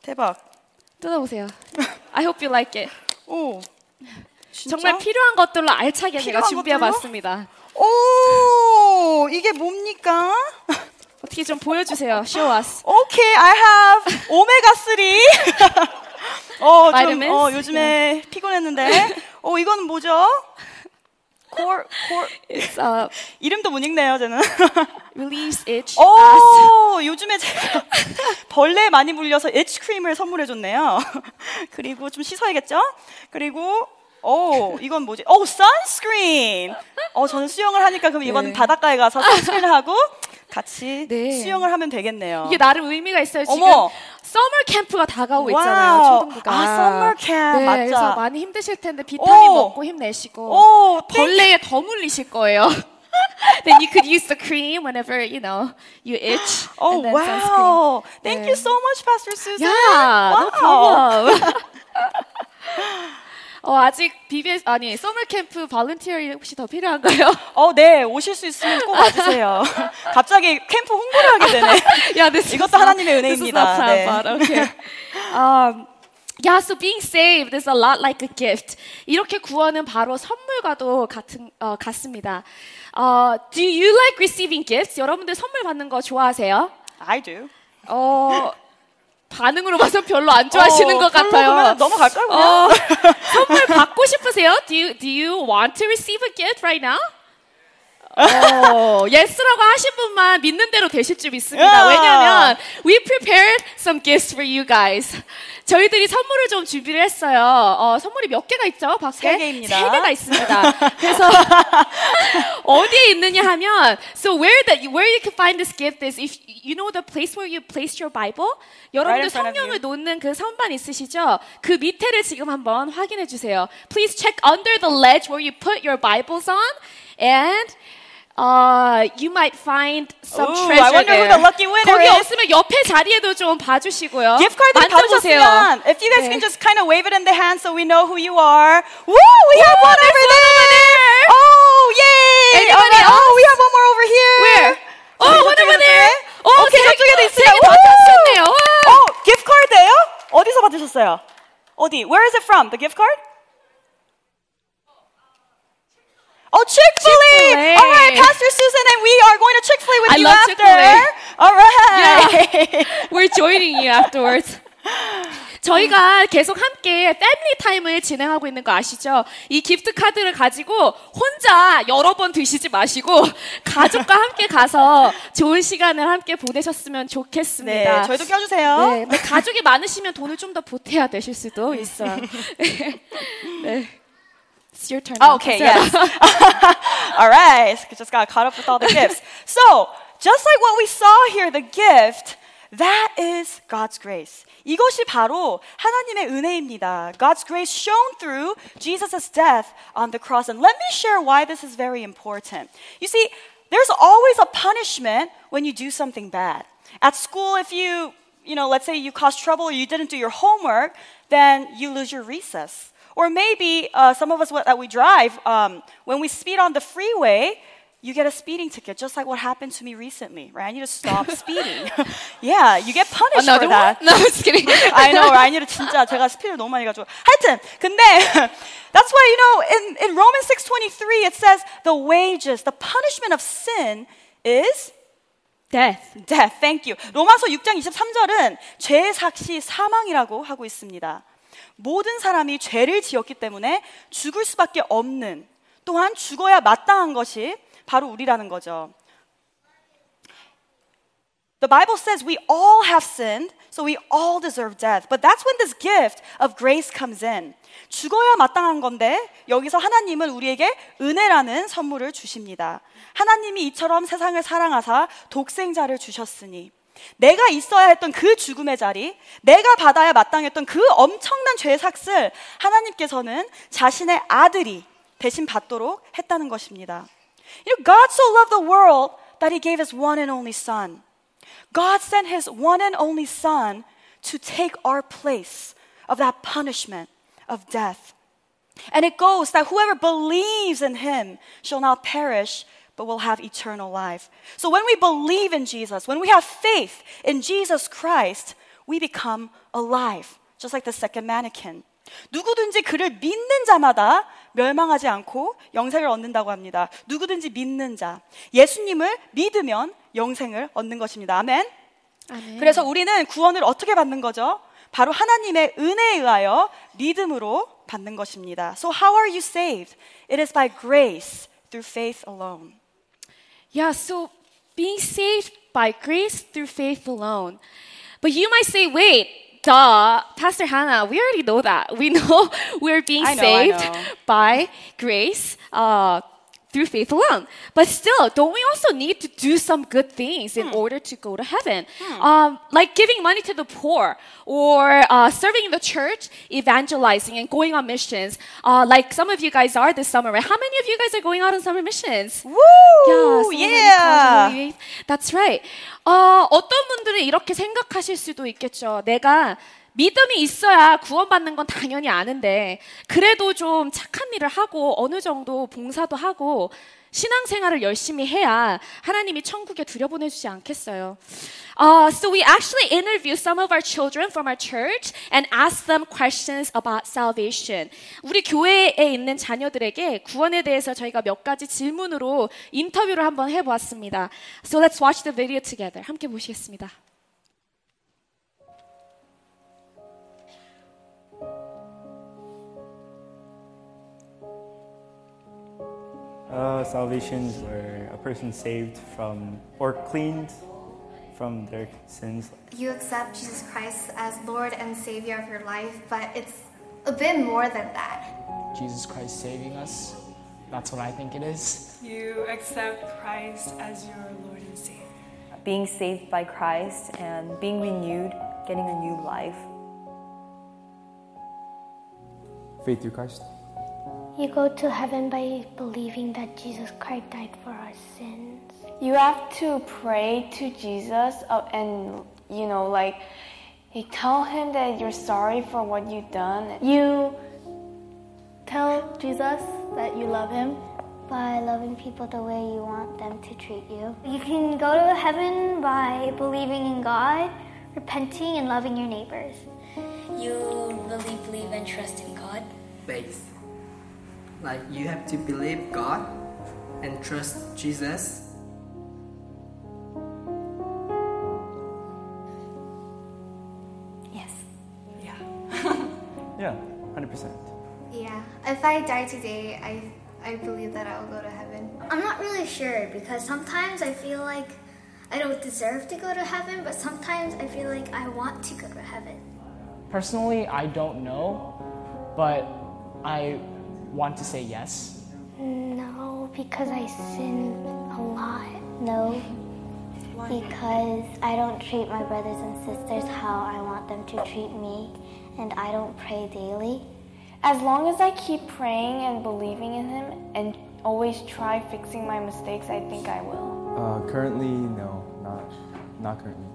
대박. 뜯어보세요. I hope you like it. 오, 진짜? 정말 필요한 것들로 알차게 제가 준비해봤습니다. 오, 이게 뭡니까? 어떻게 좀 보여주세요. Show us. Okay, I have 오메가 3. 어, 좀? 어, 요즘에 피곤했는데. 어, 이거는 뭐죠? 콜, 콜. It's uh, 이름도 못 읽네요, 저는. relieves itch. 오. 요즘에 제가 벌레 많이 물려서 에치 크림을 선물해 줬네요. 그리고 좀 씻어야겠죠? 그리고 오, 이건 뭐지? 오, 선스크린. 어, 저는 수영을 하니까 그럼 이번엔 네. 바닷가에 가서 선크림을 하고 같이 네. 수영을 하면 되겠네요. 이게 나름 의미가 있어요. 지금 어머. 서머 캠프가 다가오고 와우. 있잖아요. 초등부가. 아, summer camp. 네, 맞죠. 그래서 많이 힘드실 텐데 비타민 오. 먹고 힘내시고 오, 땡- 벌레에 더 물리실 거예요. Then you could use the cream whenever you know you itch. Oh, and then sunscreen. wow. Thank 네. you so much, Pastor Susan. Yeah, no Wow. problem. 어, 아직 BBS 아니 서머 캠프 발렌티어 혹시 더 필요한가요? 어, 네. 오실 수 있으면 꼭 와주세요. 갑자기 캠프 홍보를 하게 되네. yeah, this 이것도 하나님의 은혜입니다. 네. but okay. Um, yeah, so being saved is a lot like a gift. 이렇게 구원은 바로 선물과도 같은 어, 같습니다. 어, do you like receiving gifts? 여러분들 선물 받는 거 좋아하세요? I do. 어, 반응으로 봐서 별로 안 좋아하시는 어, 것 같아요. 넘어갈까요? 어, 선물 받고 싶으세요? Do you, do you want to receive a gift right now? 어, 예스라고 하신 분만 믿는 대로 되실 줄 믿습니다. Yeah. 왜냐하면 we prepared some gifts for you guys. 저희들이 선물을 좀 준비를 했어요. 어, 선물이 몇 개가 있죠, 밖에? 세 개입니다. 세 개가 있습니다. 그래서 어디에 있느냐 하면 so where the where you can find this gift is if you know the place where you placed your Bible. 여러분들 of 성경을. 놓는 그 선반 있으시죠? 그 밑에를 지금 한번 확인해 주세요. Please check under the ledge where you put your Bibles on and uh, you might find some Ooh, treasure I wonder who there. the lucky winner 거기 is. 없으면 옆에 자리에도 좀 봐주시고요. Gift card 만져보세요. 받으셨으면 if you guys 네. can just kind of wave it in the hand so we know who you are. Woo! We have one over there. Oh, yay! Anybody All right. else? Oh, we have one more over here. Where? 어, 저기 one over 저쪽에, there. 저쪽에. 어, 오케이, 세- 저쪽에도 어, 있어요. 세개 받으셨네요. 와. 어, gift card예요? 어디서 받으셨어요? 어디? Where is it from? The gift card? Oh, Chick-fil-A! Chick-fil-A. All right, Pastor Susan and we are going to Chick-fil-A with I you love after. Chick-fil-A. All right. We're joining you afterwards. 저희가 계속 함께 패밀리 타임을 진행하고 있는 거 아시죠? 이 기프트 카드를 가지고 혼자 여러 번 드시지 마시고 가족과 함께 가서 좋은 시간을 함께 보내셨으면 네, 좋겠습니다. 저희도 껴주세요. 네, 가족이 많으시면 돈을 좀 더 보태야 되실 수도 있어요. 네. It's your turn. Oh, now. okay, Sarah. yes. all right. Just got caught up with all the gifts. So, just like what we saw here, the gift, that is God's grace. 이것이 바로 하나님의 은혜입니다. God's grace shown through Jesus' death on the cross. And let me share why this is very important. You see, there's always a punishment when you do something bad. At school, if you, you know, let's say you caused trouble or you didn't do your homework, then you lose your recess. Or maybe uh, some of us that we drive, um, when we speed on the freeway, you get a speeding ticket, just like what happened to me recently, right? I need to stop speeding. yeah, you get punished Another for that. one? No, just kidding. I know, right? I need to 진짜 제가 스피드를 너무 많이 가지고. 하여튼, 근데 that's why you know in, in Romans 6:23 it says the wages, the punishment of sin is Death. death. Thank you. 로마서 6장 23절은 죄의 삭시 사망이라고 하고 있습니다. 모든 사람이 죄를 지었기 때문에 죽을 수밖에 없는 또한 죽어야 마땅한 것이 바로 우리라는 거죠. The Bible says we all have sinned, so we all deserve death. But that's when this gift of grace comes in. 죽어야 마땅한 건데 여기서 하나님은 우리에게 은혜라는 선물을 주십니다. 하나님이 이처럼 세상을 사랑하사 독생자를 주셨으니 내가 있어야 했던 그 죽음의 자리, 내가 받아야 마땅했던 그 엄청난 죄의 삭슬 하나님께서는 자신의 아들이 대신 받도록 했다는 것입니다. You know, God so loved the world that he gave his one and only son. God sent his one and only son to take our place of that punishment of death. And it goes that whoever believes in him shall not perish, but will have eternal life. So when we believe in Jesus, when we have faith in Jesus Christ, we become alive, just like the second mannequin. 누구든지 그를 믿는 자마다 멸망하지 않고 영생을 얻는다고 합니다. 누구든지 믿는 자, 예수님을 믿으면 영생을 얻는 것입니다. 아멘. 아멘. 그래서 우리는 구원을 어떻게 받는 거죠? 바로 하나님의 은혜에 의하여 믿음으로 받는 것입니다. So how are you saved? It is by grace through faith alone. Yeah, so being saved by grace through faith alone. But you might say, wait, duh, Pastor Hannah, we already know that. We know we're being know, saved by grace uh, through faith alone. But still, don't we also need to do some good things in order to go to heaven? Um, like giving money to the poor or uh, serving in the church, evangelizing and going on missions. Uh, like some of you guys are this summer, right? How many of you guys are going out on summer missions? Woo! Yeah, so many yeah. college That's right. 어, 어떤 분들은 이렇게 생각하실 수도 있겠죠. 내가 믿음이 있어야 구원받는 건 당연히 아는데, 그래도 좀 착한 일을 하고, 어느 정도 봉사도 하고, 신앙생활을 열심히 해야 하나님이 천국에 들여보내주지 않겠어요. Uh, so we actually interview some of our children from our church and ask them questions about salvation. 우리 교회에 있는 자녀들에게 구원에 대해서 저희가 몇 가지 질문으로 인터뷰를 한번 해보았습니다. So let's watch the video together. 함께 보시겠습니다. Uh, salvation is where a person saved from or cleaned from their sins. You accept Jesus Christ as Lord and Savior of your life, but it's a bit more than that. Jesus Christ saving us. That's what I think it is. You accept Christ as your Lord and Savior. Being saved by Christ and being renewed, getting a new life. Faith through Christ. You go to heaven by believing that Jesus Christ died for our sins. You have to pray to Jesus uh, and, you know, like, you tell him that you're sorry for what you've done. You tell Jesus that you love him by loving people the way you want them to treat you. You can go to heaven by believing in God, repenting, and loving your neighbors. You really believe and trust in God? Faith. Like you have to believe God and trust Jesus. Yes. Yeah. Yeah, 100%. Yeah. If I die today, I I believe that I will go to heaven. I'm not really sure because sometimes I feel like I don't deserve to go to heaven, but sometimes I feel like I want to go to heaven. Personally, I don't know, but I want to say yes. No, because I sin a lot. No, because I don't treat my brothers and sisters how I want them to treat me, and I don't pray daily. As long as I keep praying and believing in Him and always try fixing my mistakes, I think I will. Uh, currently, no, not not currently.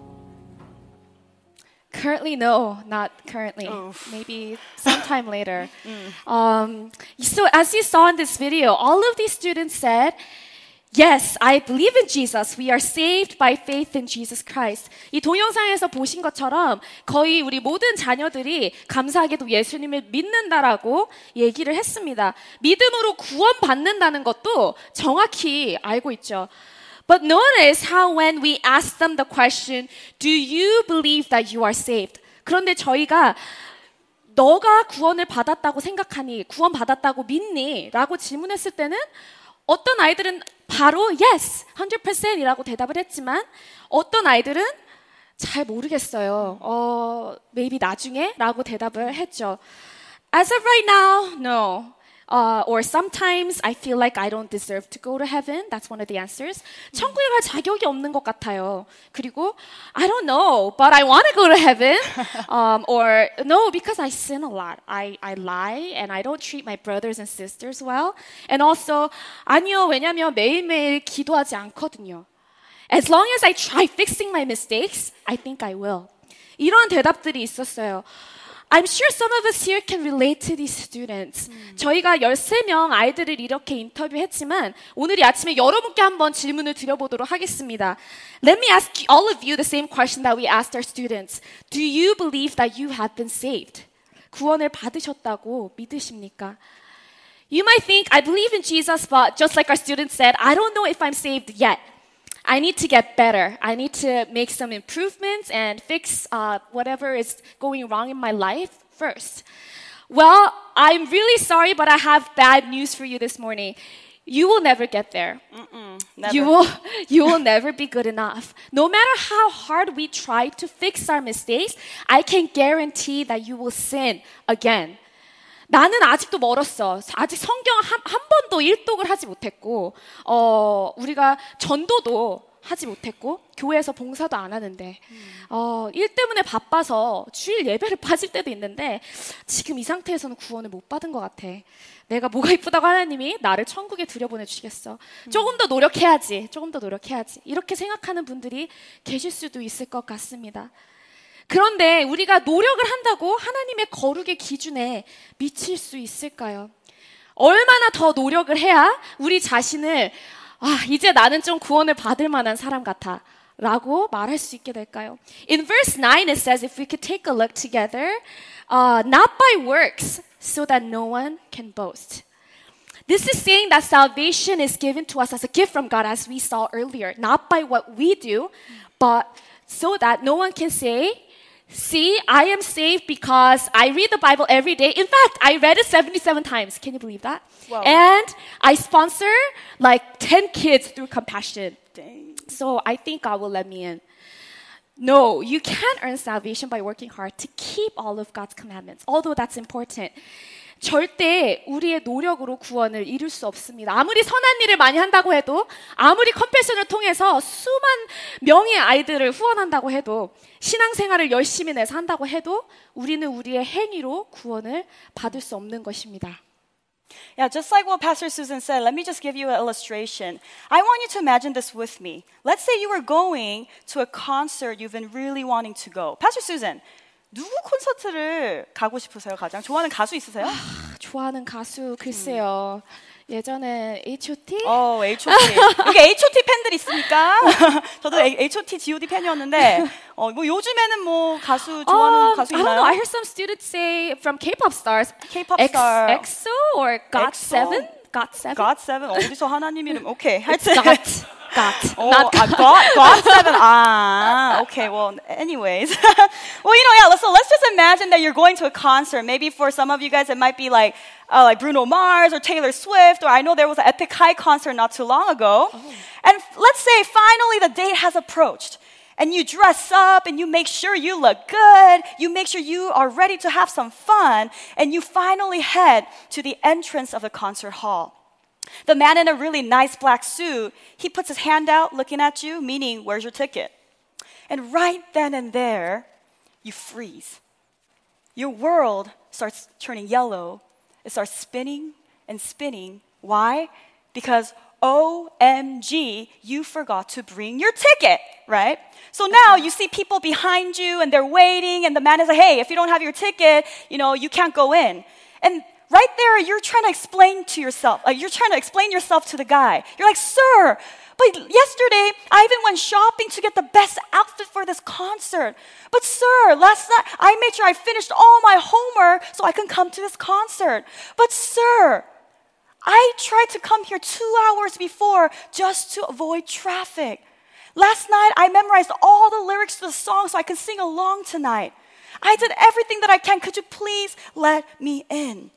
Currently, no, not currently. Maybe sometime later. Um, so, as you saw in this video, all of these students said, Yes, I believe in Jesus. We are saved by faith in Jesus Christ. 이 동영상에서 보신 것처럼 거의 우리 모든 자녀들이 감사하게도 예수님을 믿는다라고 얘기를 했습니다. 믿음으로 구원받는다는 것도 정확히 알고 있죠. But notice how when we ask them the question, do you believe that you are saved? 그런데 저희가 너가 구원을 받았다고 생각하니, 구원 받았다고 믿니? 라고 질문했을 때는 어떤 아이들은 바로 yes, 100%이라고 대답을 했지만 어떤 아이들은 잘 모르겠어요. 어, maybe 나중에 라고 대답을 했죠. As of right now, no. Uh, or sometimes I feel like I don't deserve to go to heaven. That's one of the answers. 천국에 갈 자격이 없는 것 같아요. 그리고 I don't know, but I want to go to heaven. Um, or no, because I sin a lot. I, I lie and I don't treat my brothers and sisters well. And also 아니요, 왜냐면 매일매일 기도하지 않거든요. As long as I try fixing my mistakes, I think I will. 이런 대답들이 있었어요. I'm sure some of us here can relate to these students. 저희가 13명 아이들을 이렇게 인터뷰했지만 오늘 이 아침에 여러분께 한번 질문을 드려보도록 하겠습니다. Let me ask all of you the same question that we asked our students. Do you believe that you have been saved? 구원을 받으셨다고 믿으십니까? You might think, I believe in Jesus, but just like our students said, I don't know if I'm saved yet. I need to get better. I need to make some improvements and fix uh, whatever is going wrong in my life first. Well, I'm really sorry, but I have bad news for you this morning. You will never get there. never. You will, you will never be good enough. No matter how hard we try to fix our mistakes, I can guarantee that you will sin again. 나는 아직도 멀었어. 아직 성경 한, 한 번도 일독을 하지 못했고, 어, 우리가 전도도 하지 못했고, 교회에서 봉사도 안 하는데, 어, 일 때문에 바빠서 주일 예배를 빠질 때도 있는데, 지금 이 상태에서는 구원을 못 받은 것 같아. 내가 뭐가 이쁘다고 하나님이 나를 천국에 들여보내주시겠어. 조금 더 노력해야지. 조금 더 노력해야지. 이렇게 생각하는 분들이 계실 수도 있을 것 같습니다. 그런데 우리가 노력을 한다고 하나님의 거룩의 기준에 미칠 수 있을까요? 얼마나 더 노력을 해야 우리 자신을 아, 이제 나는 좀 구원을 받을 만한 사람 같아. 라고 말할 수 있게 될까요? In verse 9 it says if we could take a look together, uh, not by works, so that no one can boast. This is saying that salvation is given to us as a gift from God, as we saw earlier, not by what we do, but so that no one can say, See, I am saved because I read the Bible every day. In fact, I read it 77 times. Can you believe that? Wow. And I sponsor like 10 kids through compassion. So I think God will let me in. No, you can't earn salvation by working hard to keep all of God's commandments, although that's important. 절대 우리의 노력으로 구원을 이룰 수 없습니다. 아무리 선한 일을 많이 한다고 해도, 아무리 컴패션을 통해서 수만 명의 아이들을 후원한다고 해도, 신앙생활을 열심히 내서 한다고 해도, 우리는 우리의 행위로 구원을 받을 수 없는 것입니다. Yeah, just like what Pastor Susan said, let me just give you an illustration. I want you to imagine this with me. Let's say you were going to a concert you've been really wanting to go. Pastor Susan, 누구 콘서트를 가고 싶으세요? 가장 좋아하는 가수 있으세요? 좋아하는 가수 글쎄요. 예전에 H.O.T. 어, H.O.T. 여기 H.O.T. 팬들 있습니까? 저도 H.O.T. G.O.D. 팬이었는데 어, 뭐 요즘에는 뭐 가수 좋아하는 Um, 가수 I don't 있나요? know. I heard some students say from K-pop stars, K-pop X, star. EXO or GOT7. GOT7. God7 어디서 하나님 이름? 오케이. It's 하여튼 GOT. GOT. Oh, not uh, God, God7. Ah, okay. Well, anyways. well, you know, yeah. So let's just imagine that you're going to a concert. Maybe for some of you guys, it might be like, uh, like Bruno Mars or Taylor Swift, or I know there was an Epic High concert not too long ago. And let's say finally the date has approached. And you dress up and you make sure you look good. You make sure you are ready to have some fun. And you finally head to the entrance of the concert hall. The man in a really nice black suit, he puts his hand out looking at you, meaning, where's your ticket? And right then and there, you freeze. Your world starts turning yellow. It starts spinning and spinning. Why? Because OMG, you forgot to bring your ticket, right? So now you see people behind you and they're waiting, and the man is like, hey, if you don't have your ticket, you know, you can't go in. And right there, you're trying to explain to yourself, uh, you're trying to explain yourself to the guy. You're like, sir, but yesterday I even went shopping to get the best outfit for this concert. But sir, last night I made sure I finished all my homework so I can come to this concert. But sir, I tried to come here two hours before just to avoid traffic. Last night I memorized all the lyrics to the song so I can sing along tonight. I did everything that I can. Could you please let me in?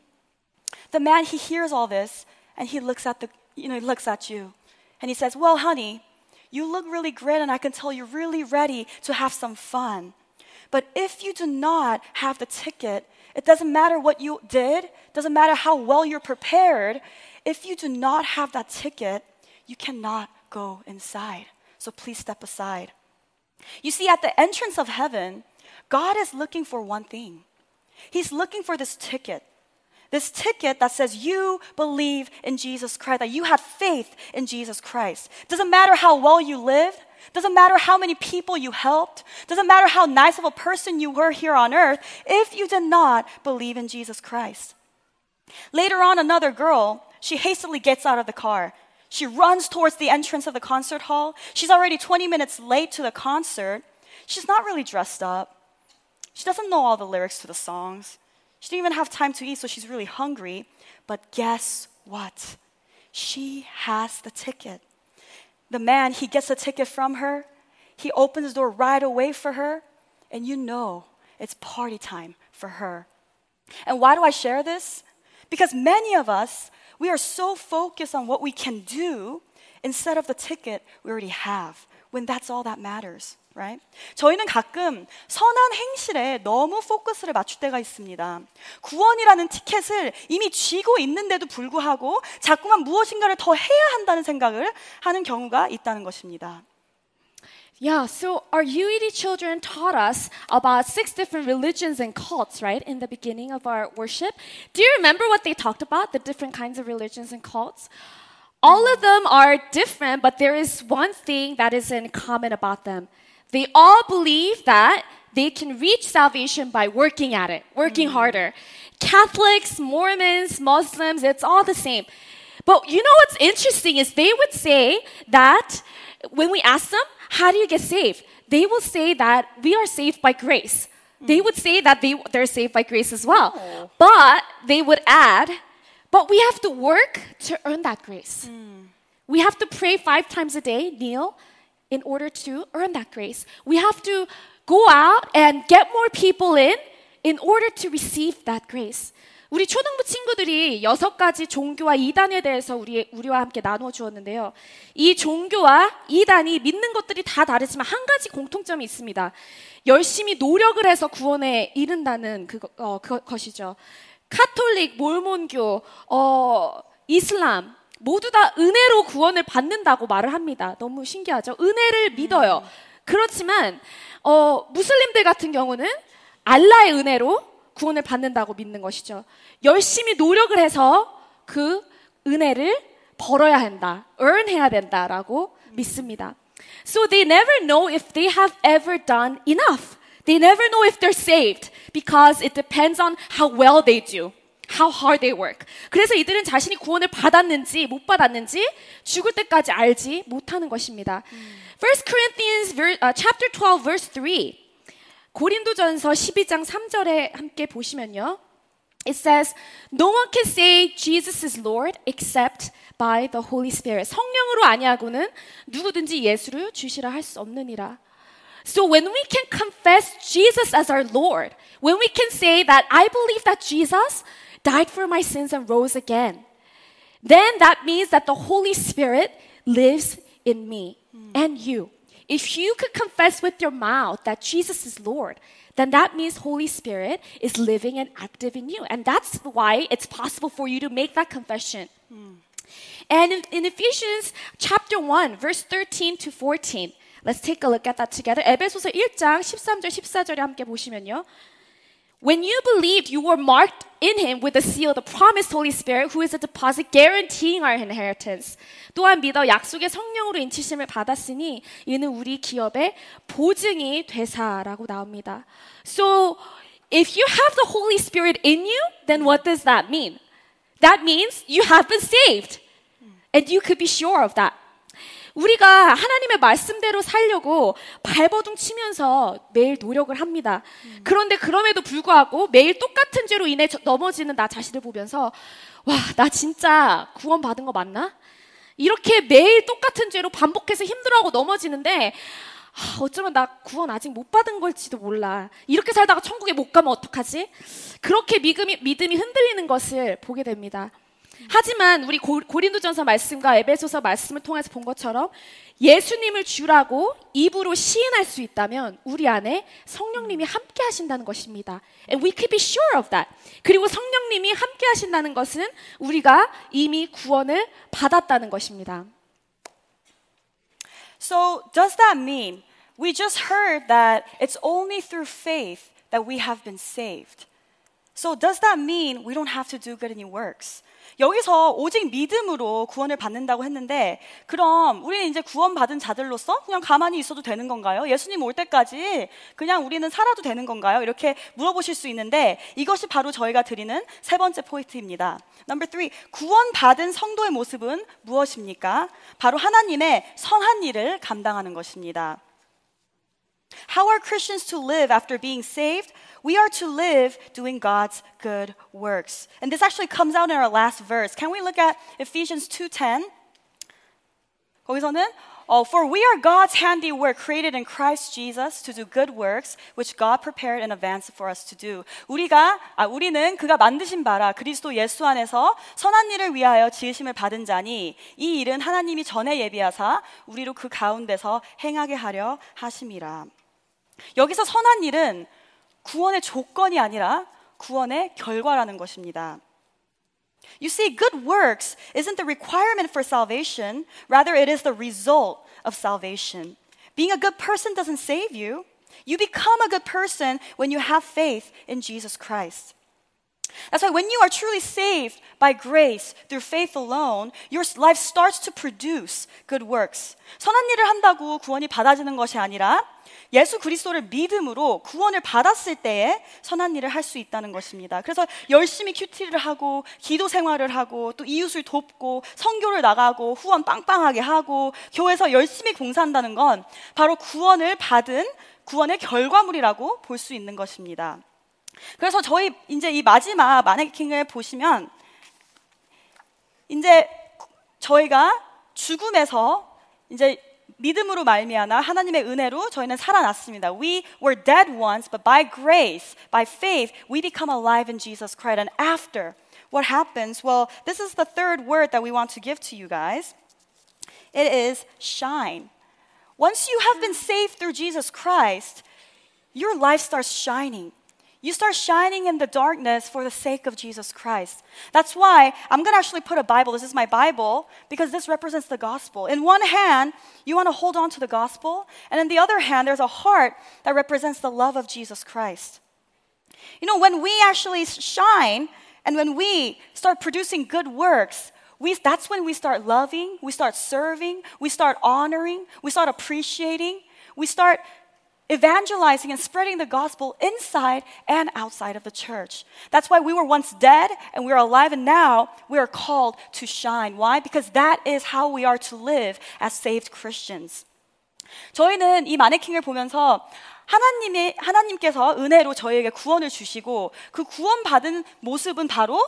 The man he hears all this and he looks at the you know he looks at you and he says, "Well, honey, you look really great and I can tell you're really ready to have some fun. But if you do not have the ticket, it doesn't matter what you did, doesn't matter how well you're prepared. If you do not have that ticket, you cannot go inside. So please step aside." You see at the entrance of heaven, God is looking for one thing. He's looking for this ticket. This ticket that says you believe in Jesus Christ, that you had faith in Jesus Christ. Doesn't matter how well you lived, doesn't matter how many people you helped, doesn't matter how nice of a person you were here on earth, if you did not believe in Jesus Christ. Later on, another girl, she hastily gets out of the car. She runs towards the entrance of the concert hall. She's already 20 minutes late to the concert. She's not really dressed up. She doesn't know all the lyrics to the songs. She didn't even have time to eat, so she's really hungry. But guess what? She has the ticket. The man, he gets a ticket from her. He opens the door right away for her. And you know it's party time for her. And why do I share this? Because many of us, we are so focused on what we can do instead of the ticket we already have, when that's all that matters. Right? 저희는 가끔 선한 행실에 너무 포커스를 맞출 때가 있습니다. 구원이라는 티켓을 이미 쥐고 있는데도 불구하고 자꾸만 무엇인가를 더 해야 한다는 생각을 하는 경우가 있다는 것입니다. Yeah, so our UED children taught us about six different religions and cults, right, in the beginning of our worship. Do you remember what they talked about, the different kinds of religions and cults? All of them are different, but there is one thing that is in common about them. They all believe that they can reach salvation by working at it, working mm-hmm. harder. Catholics, Mormons, Muslims, it's all the same. But you know what's interesting is they would say that when we ask them, how do you get saved? They will say that we are saved by grace. Hmm. They would say that they, they're saved by grace as well. Oh. But they would add, but we have to work to earn that grace. Hmm. We have to pray five times a day, kneel, in order to earn that grace. We have to go out and get more people in in order to receive that grace. 우리 초등부 친구들이 여섯 가지 종교와 이단에 대해서 우리, 우리와 함께 나누어 주었는데요. 이 종교와 이단이 믿는 것들이 다 다르지만 한 가지 공통점이 있습니다. 열심히 노력을 해서 구원에 이른다는 그, 어, 그 것이죠. 카톨릭, 몰몬교, 어, 이슬람, 모두 다 은혜로 구원을 받는다고 말을 합니다. 너무 신기하죠? 은혜를 믿어요. 그렇지만, 어, 무슬림들 같은 경우는 알라의 은혜로 구원을 받는다고 믿는 것이죠. 열심히 노력을 해서 그 은혜를 벌어야 한다. earn 해야 된다라고 믿습니다. So they never know if they have ever done enough. They never know if they're saved because it depends on how well they do. How hard they work. 그래서 이들은 자신이 구원을 받았는지 못 받았는지 죽을 때까지 알지 못하는 것입니다. 1 Corinthians uh, chapter 12 verse 3. 고린도전서 12장 3절에 함께 보시면요. It says, No one can say Jesus is Lord except by the Holy Spirit. 성령으로 아니하고는 누구든지 예수를 주시라 할 수 없느니라. So when we can confess Jesus as our Lord, when we can say that I believe that Jesus died for my sins and rose again, then that means that the Holy Spirit lives in me and you. If you could confess with your mouth that Jesus is Lord, then that means Holy Spirit is living and active in you. And that's why it's possible for you to make that confession. And in, in Ephesians chapter 1, verse 13 to 14, let's take a look at that together. 에베소서 1장 13절 14절에 함께 보시면요. When you believed, you were marked in him with the seal, the promised Holy Spirit, who is a deposit guaranteeing our inheritance. 또한 믿어 약속의 성령으로 인치심을 받았으니 이는 우리 기업의 보증이 되사라고 나옵니다. So, if you have the Holy Spirit in you, then what does that mean? That means you have been saved. And you could be sure of that. 우리가 하나님의 말씀대로 살려고 발버둥 치면서 매일 노력을 합니다. 그런데 그럼에도 불구하고 매일 똑같은 죄로 인해 저- 넘어지는 나 자신을 보면서 와, 나 진짜 구원 받은 거 맞나? 이렇게 매일 똑같은 죄로 반복해서 힘들어하고 넘어지는데 아, 어쩌면 나 구원 아직 못 받은 걸지도 몰라. 이렇게 살다가 천국에 못 가면 어떡하지? 그렇게 믿음이, 믿음이 흔들리는 것을 보게 됩니다. 하지만 우리 고, 고린도전서 말씀과 에베소서 말씀을 통해서 본 것처럼 예수님을 주라고 입으로 시인할 수 있다면 우리 안에 성령님이 함께 하신다는 것입니다. And we could be sure of that. 그리고 성령님이 함께 하신다는 것은 우리가 이미 구원을 받았다는 것입니다. So, does that mean we just heard that it's only through faith that we have been saved? So, does that mean we don't have to do good any works? 여기서 오직 믿음으로 구원을 받는다고 했는데, 그럼 우리는 이제 구원받은 자들로서 그냥 가만히 있어도 되는 건가요? 예수님 올 때까지 그냥 우리는 살아도 되는 건가요? 이렇게 물어보실 수 있는데, 이것이 바로 저희가 드리는 세 번째 포인트입니다. Number three, 구원받은 성도의 모습은 무엇입니까? 바로 하나님의 선한 일을 감당하는 것입니다. How are Christians to live after being saved? We are to live doing God's good works. And this actually comes out in our last verse. Can we look at Ephesians 2:10? 거기서는 어, For we are God's handiwork created in Christ Jesus to do good works which God prepared in advance for us to do. 우리가 아, 우리는 그가 만드신 바라 그리스도 예수 안에서 선한 일을 위하여 지으심을 받은 자니 이 일은 하나님이 전에 예비하사 우리로 그 가운데서 행하게 하려 하심이라. 여기서 선한 일은 구원의 조건이 아니라 구원의 결과라는 것입니다. You see, good works isn't the requirement for salvation, rather, it is the result of salvation. Being a good person doesn't save you. You become a good person when you have faith in Jesus Christ. That's why when you are truly saved by grace through faith alone, your life starts to produce good works. 선한 일을 한다고 구원이 받아지는 것이 아니라 예수 그리스도를 믿음으로 구원을 받았을 때에 선한 일을 할 수 있다는 것입니다. 그래서 열심히 큐티를 하고 기도 생활을 하고 또 이웃을 돕고 선교를 나가고 후원 빵빵하게 하고 교회에서 열심히 봉사한다는 건 바로 구원을 받은 구원의 결과물이라고 볼 수 있는 것입니다. 그래서 저희 이제 이 마지막 마네킹을 보시면 이제 저희가 죽음에서 이제 믿음으로 말미암아 하나님의 은혜로 저희는 살아났습니다. We were dead once, but by grace, by faith, we become alive in Jesus Christ. And after, what happens? Well, this is the third word that we want to give to you guys. It is shine. Once you have been saved through Jesus Christ, your life starts shining. You start shining in the darkness for the sake of Jesus Christ. That's why I'm going to actually put a Bible. This is my Bible because this represents the gospel. In one hand, you want to hold on to the gospel, and in the other hand, there's a heart that represents the love of Jesus Christ. You know, when we actually shine and when we start producing good works, we, that's when we start loving, we start serving, we start honoring, we start appreciating, we start evangelizing and spreading the gospel inside and outside of the church. That's why we were once dead and we are alive, and now we are called to shine. Why? Because that is how we are to live as saved Christians. 저희는 이 마네킹을 보면서 하나님의 하나님께서 은혜로 저희에게 구원을 주시고 그 구원받은 모습은 바로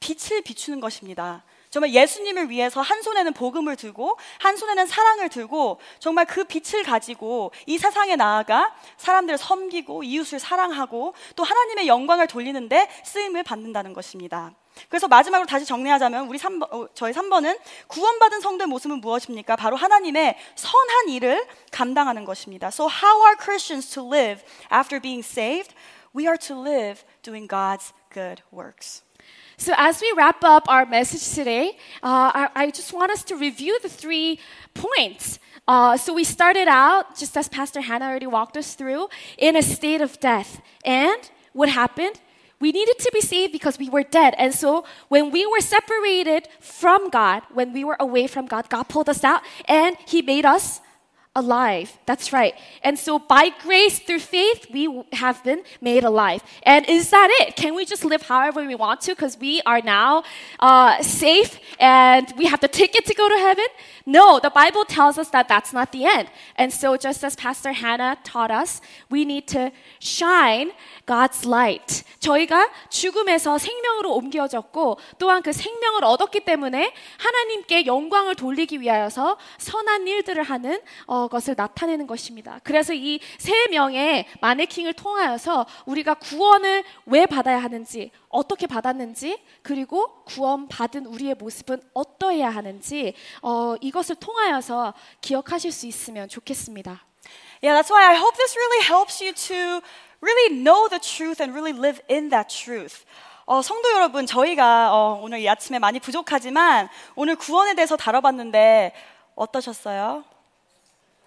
빛을 비추는 것입니다. 정말 예수님을 위해서 한 손에는 복음을 들고 한 손에는 사랑을 들고 정말 그 빛을 가지고 이 세상에 나아가 사람들을 섬기고 이웃을 사랑하고 또 하나님의 영광을 돌리는데 쓰임을 받는다는 것입니다. 그래서 마지막으로 다시 정리하자면 우리 3번, 어, 저희 3번은 구원받은 성도의 모습은 무엇입니까? 바로 하나님의 선한 일을 감당하는 것입니다. So how are Christians to live after being saved? We are to live doing God's good works. So, as we wrap up our message today, uh, I, I, just want us to review the three points. Uh, so, we started out, just as Pastor Hannah already walked us through, in a state of death. And what happened? We needed to be saved because we were dead. And so, when we were separated from God, when we were away from God, God pulled us out and He made us alive. That's right. And so by grace through faith, we have been made alive. And is that it? Can we just live however we want to because we are now uh, safe and we have the ticket to go to heaven? No, the Bible tells us that that's not the end. And so just as Pastor Hannah taught us, we need to shine God's light. 저희가 죽음에서 생명으로 옮겨졌고 또한 그 생명을 얻었기 때문에 하나님께 영광을 돌리기 위하여서 선한 일들을 하는 어, 것을 나타내는 것입니다. 그래서 이 세 명의 마네킹을 통하여서 우리가 구원을 왜 받아야 하는지, 어떻게 받았는지, 그리고 구원 받은 우리의 모습은 어떠해야 하는지 어, 이것을 통하여서 기억하실 수 있으면 좋겠습니다. Yeah, that's why I hope this really helps you to really know the truth and really live in that truth. 어, 성도 여러분, 저희가 어, 오늘 이 아침에 많이 부족하지만 오늘 구원에 대해서 다뤄봤는데 어떠셨어요?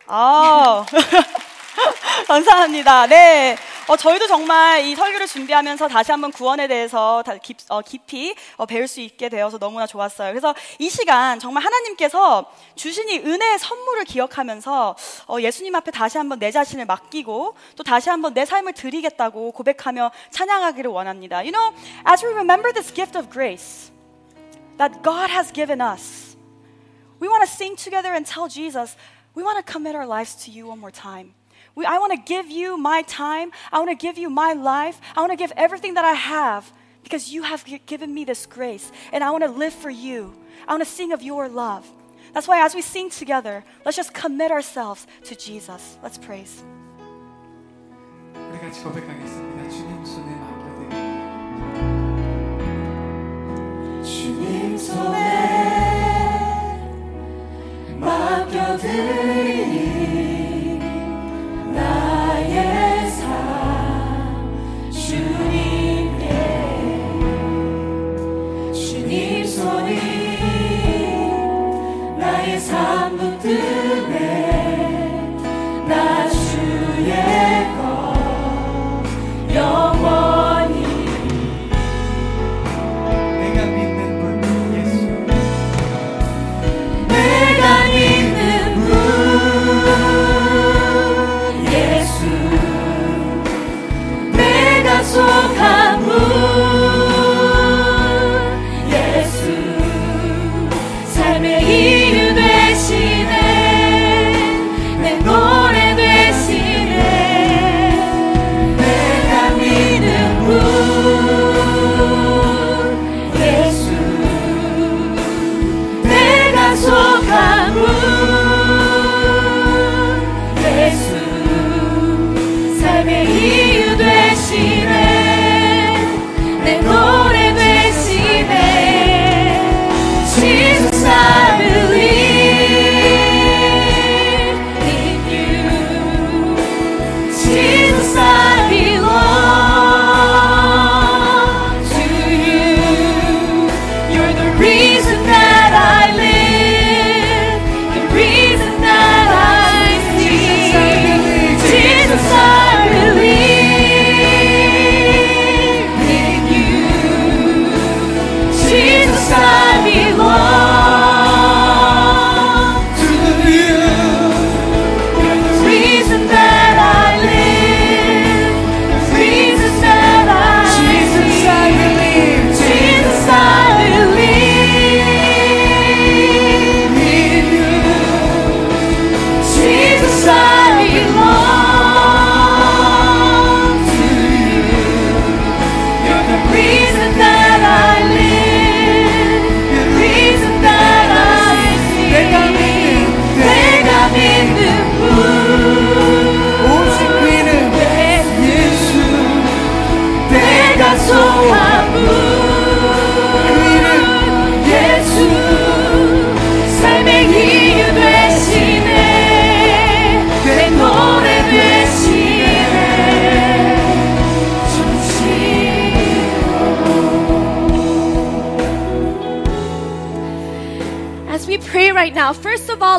아, 감사합니다. 네. 어, 저희도 정말 이 설교를 준비하면서 다시 한번 구원에 대해서 깊, 어, 깊이 어, 배울 수 있게 되어서 너무나 좋았어요. 그래서 이 시간 정말 하나님께서 주신 이 은혜의 선물을 기억하면서 어, 예수님 앞에 다시 한번 내 자신을 맡기고 또 다시 한번 내 삶을 드리겠다고 고백하며 찬양하기를 원합니다. You know, as we remember this gift of grace that God has given us, we want to sing together and tell Jesus, we want to commit our lives to you one more time. We, I want to give you my time. I want to give you my life. I want to give everything that I have because you have given me this grace. And I want to live for you. I want to sing of your love. That's why as we sing together, let's just commit ourselves to Jesus. Let's praise. 우리 같이 고백하겠습니다. 주님 손에 맡겨드립니다. 주님 손에 맡겨드리니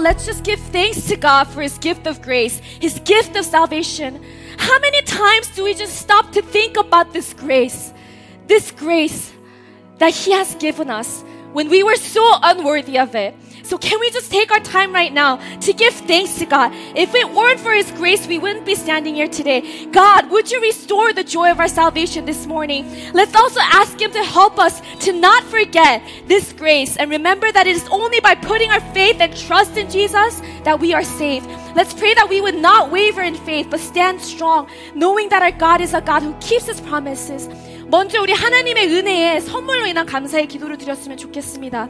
let's just give thanks to God for His gift of grace, His gift of salvation. How many times do we just stop to think about this grace? This grace that He has given us when we were so unworthy of it. So, can we just take our time right now to give thanks to God? If it weren't for His grace, we wouldn't be standing here today. God, would you restore the joy of our salvation this morning? Let's also ask Him to help us to not forget this grace and remember that it is only by putting our faith and trust in Jesus that we are saved. Let's pray that we would not waver in faith but stand strong, knowing that our God is a God who keeps His promises. 먼저 우리 하나님의 은혜에 선물로 인한 감사의 기도를 드렸으면 좋겠습니다.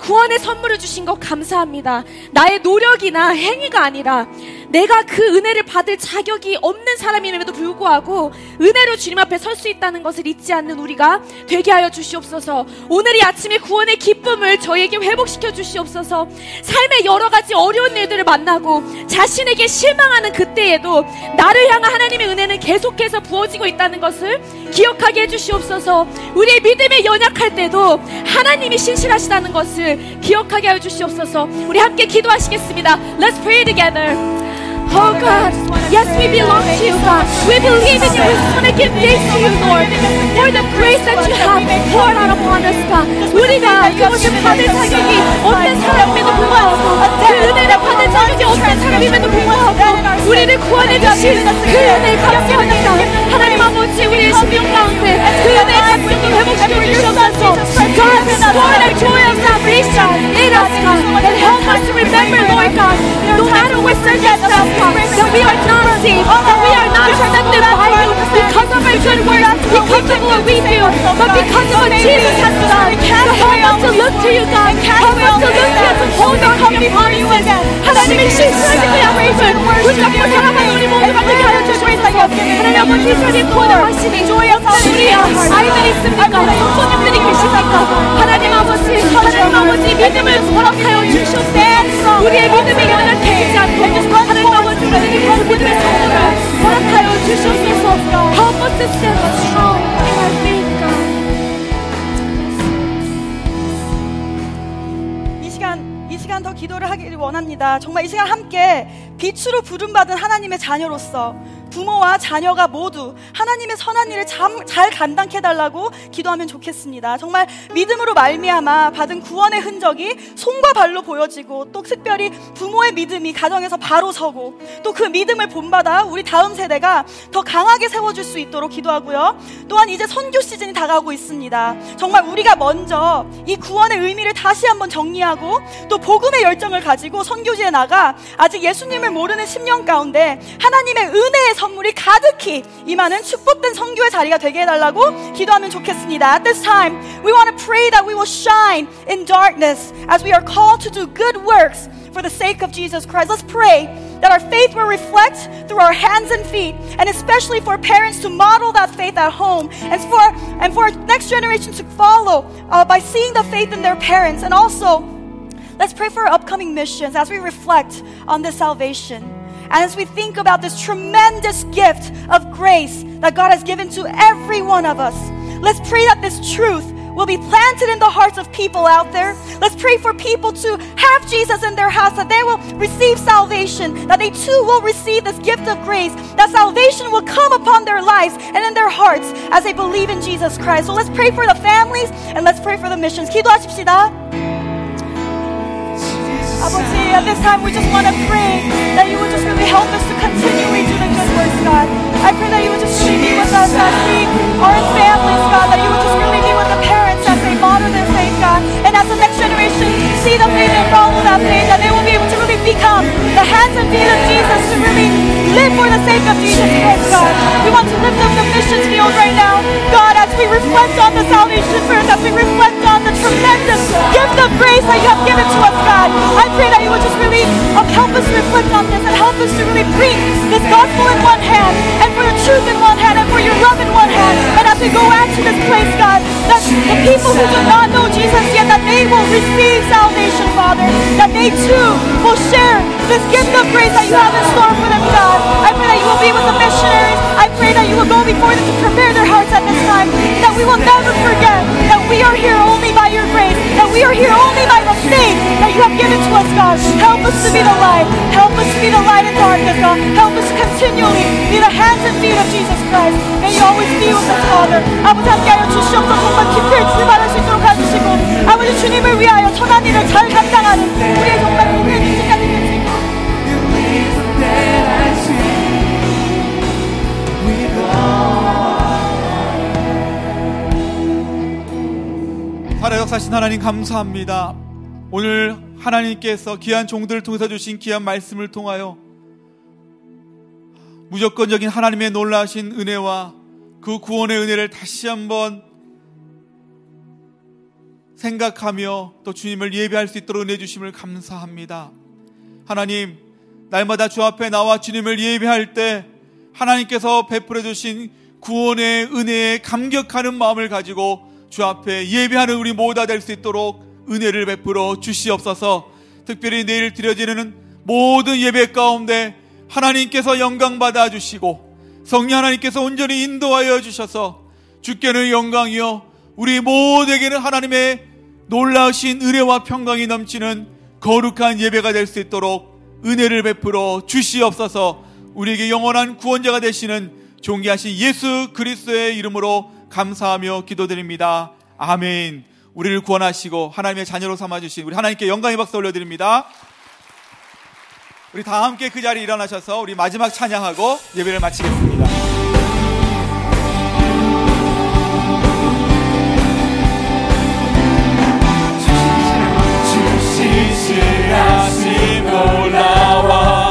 구원의 선물을 주신 것 감사합니다. 나의 노력이나 행위가 아니라 내가 그 은혜를 받을 자격이 없는 사람임에도 불구하고 은혜로 주님 앞에 설 수 있다는 것을 잊지 않는 우리가 되게 하여 주시옵소서. 오늘 이 아침에 구원의 기쁨을 저에게 회복시켜 주시옵소서. 삶의 여러 가지 어려운 일들을 만나고 자신에게 실망하는 그때에도 나를 향한 하나님의 은혜는 계속해서 부어지고 있다는 것을 기억하게 해주시옵소서. 우리의 믿음이 연약할 때도 하나님이 신실하시다는 것을 기억하게 하여 주시옵소서. 우리 함께 기도하시겠습니다. Let's pray together. Oh God, yes, we belong to you, God. We believe in you. We just want to give thanks to you, Lord, for the grace that you have poured out upon us, God. 우리가 그것을 받을 자격이 없는 사람임에도 불구하고 그 은혜를 받을 자격이 없는 사람임에도 불구하고 우리를 구원해 주신 그 은혜에 감사합니다. 하나님 아버지 우리의 심령 가운데 그 은혜의 감격을 회복시켜 주시옵소서. God, restore the joy of salvation in us, God, and help us to remember, Lord God, no matter what circumstance, God, that we are not saved, that we are not protected by you because of our good works because of what we do, but because of what Jesus has done. So help us to look to you, God. Help us to look to you to hold on to your promises. 하나님의 신실하신 그 약속을 붙잡고 살아가는 우리 모두 만들 하나님 아버지 주님 구원하시니 우리 아이들 있습니까? 성도님들이 계십니까? 하나님 아버지 하나님 아버지 믿음을 허락하여 주시옵소서. 우리의 믿음이 연약해지지 않고 하나님 아버지 우리의 믿음의 성도를 허락하여 주시옵소서. Help us to stand strong in our faith, God. 이 시간 이 시간 더 기도를 하기를 원합니다. 정말 이 시간 함께 빛으로 부름받은 하나님의 자녀로서 부모와 자녀가 모두 하나님의 선한 일을 참, 잘 감당해 달라고 기도하면 좋겠습니다. 정말 믿음으로 말미암아 받은 구원의 흔적이 손과 발로 보여지고 또 특별히 부모의 믿음이 가정에서 바로 서고 또 그 믿음을 본받아 우리 다음 세대가 더 강하게 세워줄 수 있도록 기도하고요. 또한 이제 선교 시즌이 다가오고 있습니다. 정말 우리가 먼저 이 구원의 의미를 다시 한번 정리하고 또 복음의 열정을 가지고 선교지에 나가 아직 예수님을 모르는 10년 가운데 하나님의 은혜의 선물이 가득히 임하는 축복된 선교의 자리가 되게 해달라고 기도하면 좋겠습니다. At this time, we want to pray that we will shine in darkness as we are called to do good works for the sake of Jesus Christ. Let's pray that our faith will reflect through our hands and feet, and especially for parents to model that faith at home, and for and for our next generation to follow uh, by seeing the faith in their parents, and also let's pray for our upcoming missions as we reflect on this salvation. And as we think about this tremendous gift of grace that God has given to every one of us, let's pray that this truth will be planted in the hearts of people out there. Let's pray for people to have Jesus in their house, that they will receive salvation, that they too will receive this gift of grace, that salvation will come upon their lives and in their hearts as they believe in Jesus Christ. So let's pray for the families and let's pray for the missions. 기도하십시다. 아버지, at this time we just want to pray that you would just really help us to continually do the good works, God. I pray that you would just really be with us as we are in families, God, that you would just really be with the parents as they model their faith, God. And as the next generation see the faith and follow that faith, that they will be able to really become the hands and feet of Jesus to really live for the sake of Jesus Christ, God. We want to lift up the missions field right now, God, as we reflect on the salvation first, as we reflect the tremendous gift of grace that you have given to us, God. I pray that you would just really um, help us reflect on this and help us to really bring this gospel in one hand and for your truth in one hand and for your love in one hand. And as we go out to this place, God, that the people who do not know Jesus yet, that they will receive salvation, Father, that they too will share this gift of grace that you have in store for them, God. I pray that you will be with the missionaries. I pray that you will go before them to prepare their hearts at this time, that we will never forget that we are here only by your grace, that we are here only by the faith that you have given to us, God. Help us to be the light. Help us to be the light in darkness, God. Help us continually be the hands and feet of Jesus Christ. May you always be with us, Father. 아버지 함께하여 주시옵소서 정말 깊이 출발할 수 있도록 해주시고 아버지 주님을 위하여 천한 일을 잘 감당하는 우리의 정말 역사신 하나님 감사합니다. 오늘 하나님께서 귀한 종들을 통해서 주신 귀한 말씀을 통하여 무조건적인 하나님의 놀라신 은혜와 그 구원의 은혜를 다시 한번 생각하며 또 주님을 예배할 수 있도록 은혜 주심을 감사합니다. 하나님, 날마다 주 앞에 나와 주님을 예배할 때 하나님께서 베풀어 주신 구원의 은혜에 감격하는 마음을 가지고 주 앞에 예배하는 우리 모두가 될 수 있도록 은혜를 베풀어 주시옵소서. 특별히 내일 드려지는 모든 예배 가운데 하나님께서 영광 받아 주시고 성령 하나님께서 온전히 인도하여 주셔서 주께는 영광이요 우리 모두에게는 하나님의 놀라우신 은혜와 평강이 넘치는 거룩한 예배가 될 수 있도록 은혜를 베풀어 주시옵소서. 우리에게 영원한 구원자가 되시는 존귀하신 예수 그리스도의 이름으로 감사하며 기도드립니다. 아멘. 우리를 구원하시고 하나님의 자녀로 삼아 주신 우리 하나님께 영광의 박수 올려드립니다. 우리 다 함께 그 자리에 일어나셔서 우리 마지막 찬양하고 예배를 마치겠습니다. 주시하심 놀라와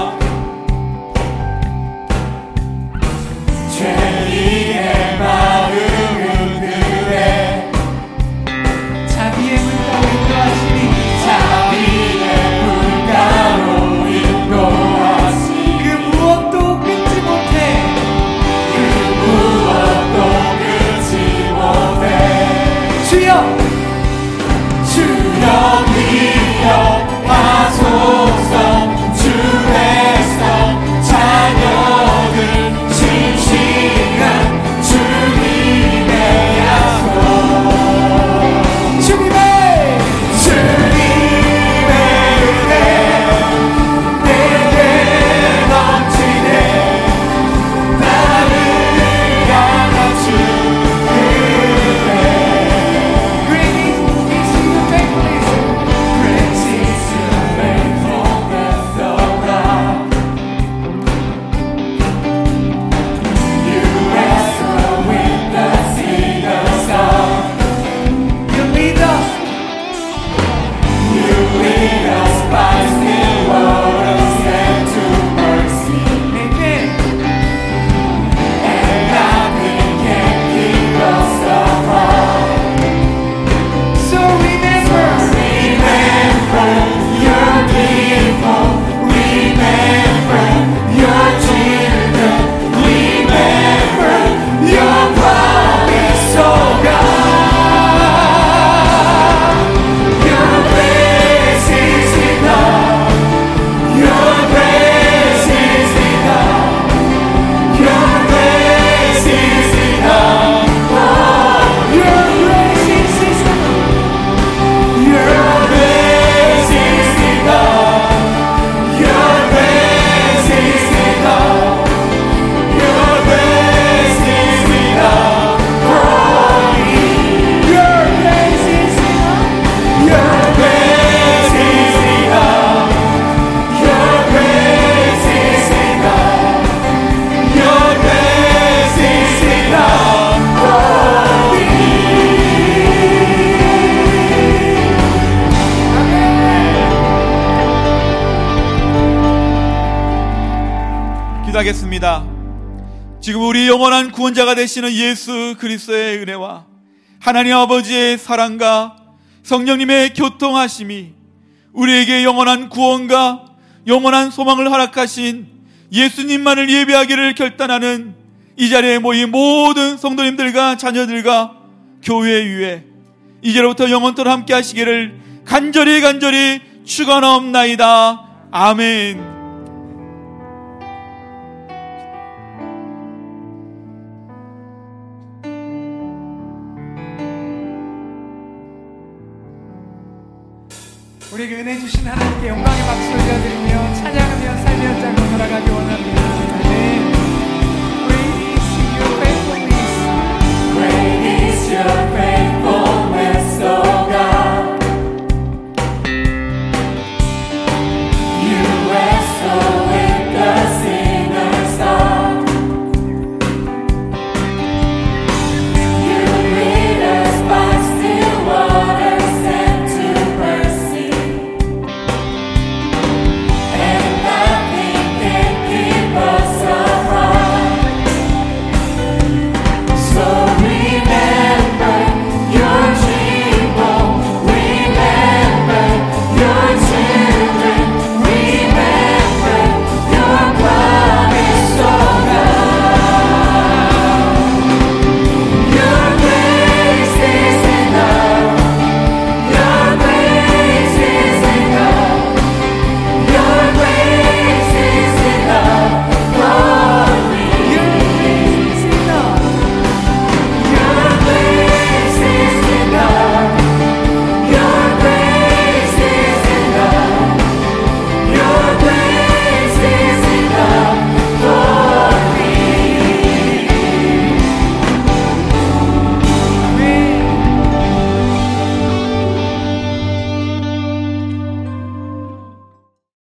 영원한 구원자가 되시는 예수 그리스도의 은혜와 하나님 아버지의 사랑과 성령님의 교통하심이 우리에게 영원한 구원과 영원한 소망을 허락하신 예수님만을 예배하기를 결단하는 이 자리에 모인 모든 성도님들과 자녀들과 교회 위에 이제로부터 영원토록 함께 하시기를 간절히 간절히 축원하옵나이다. 아멘.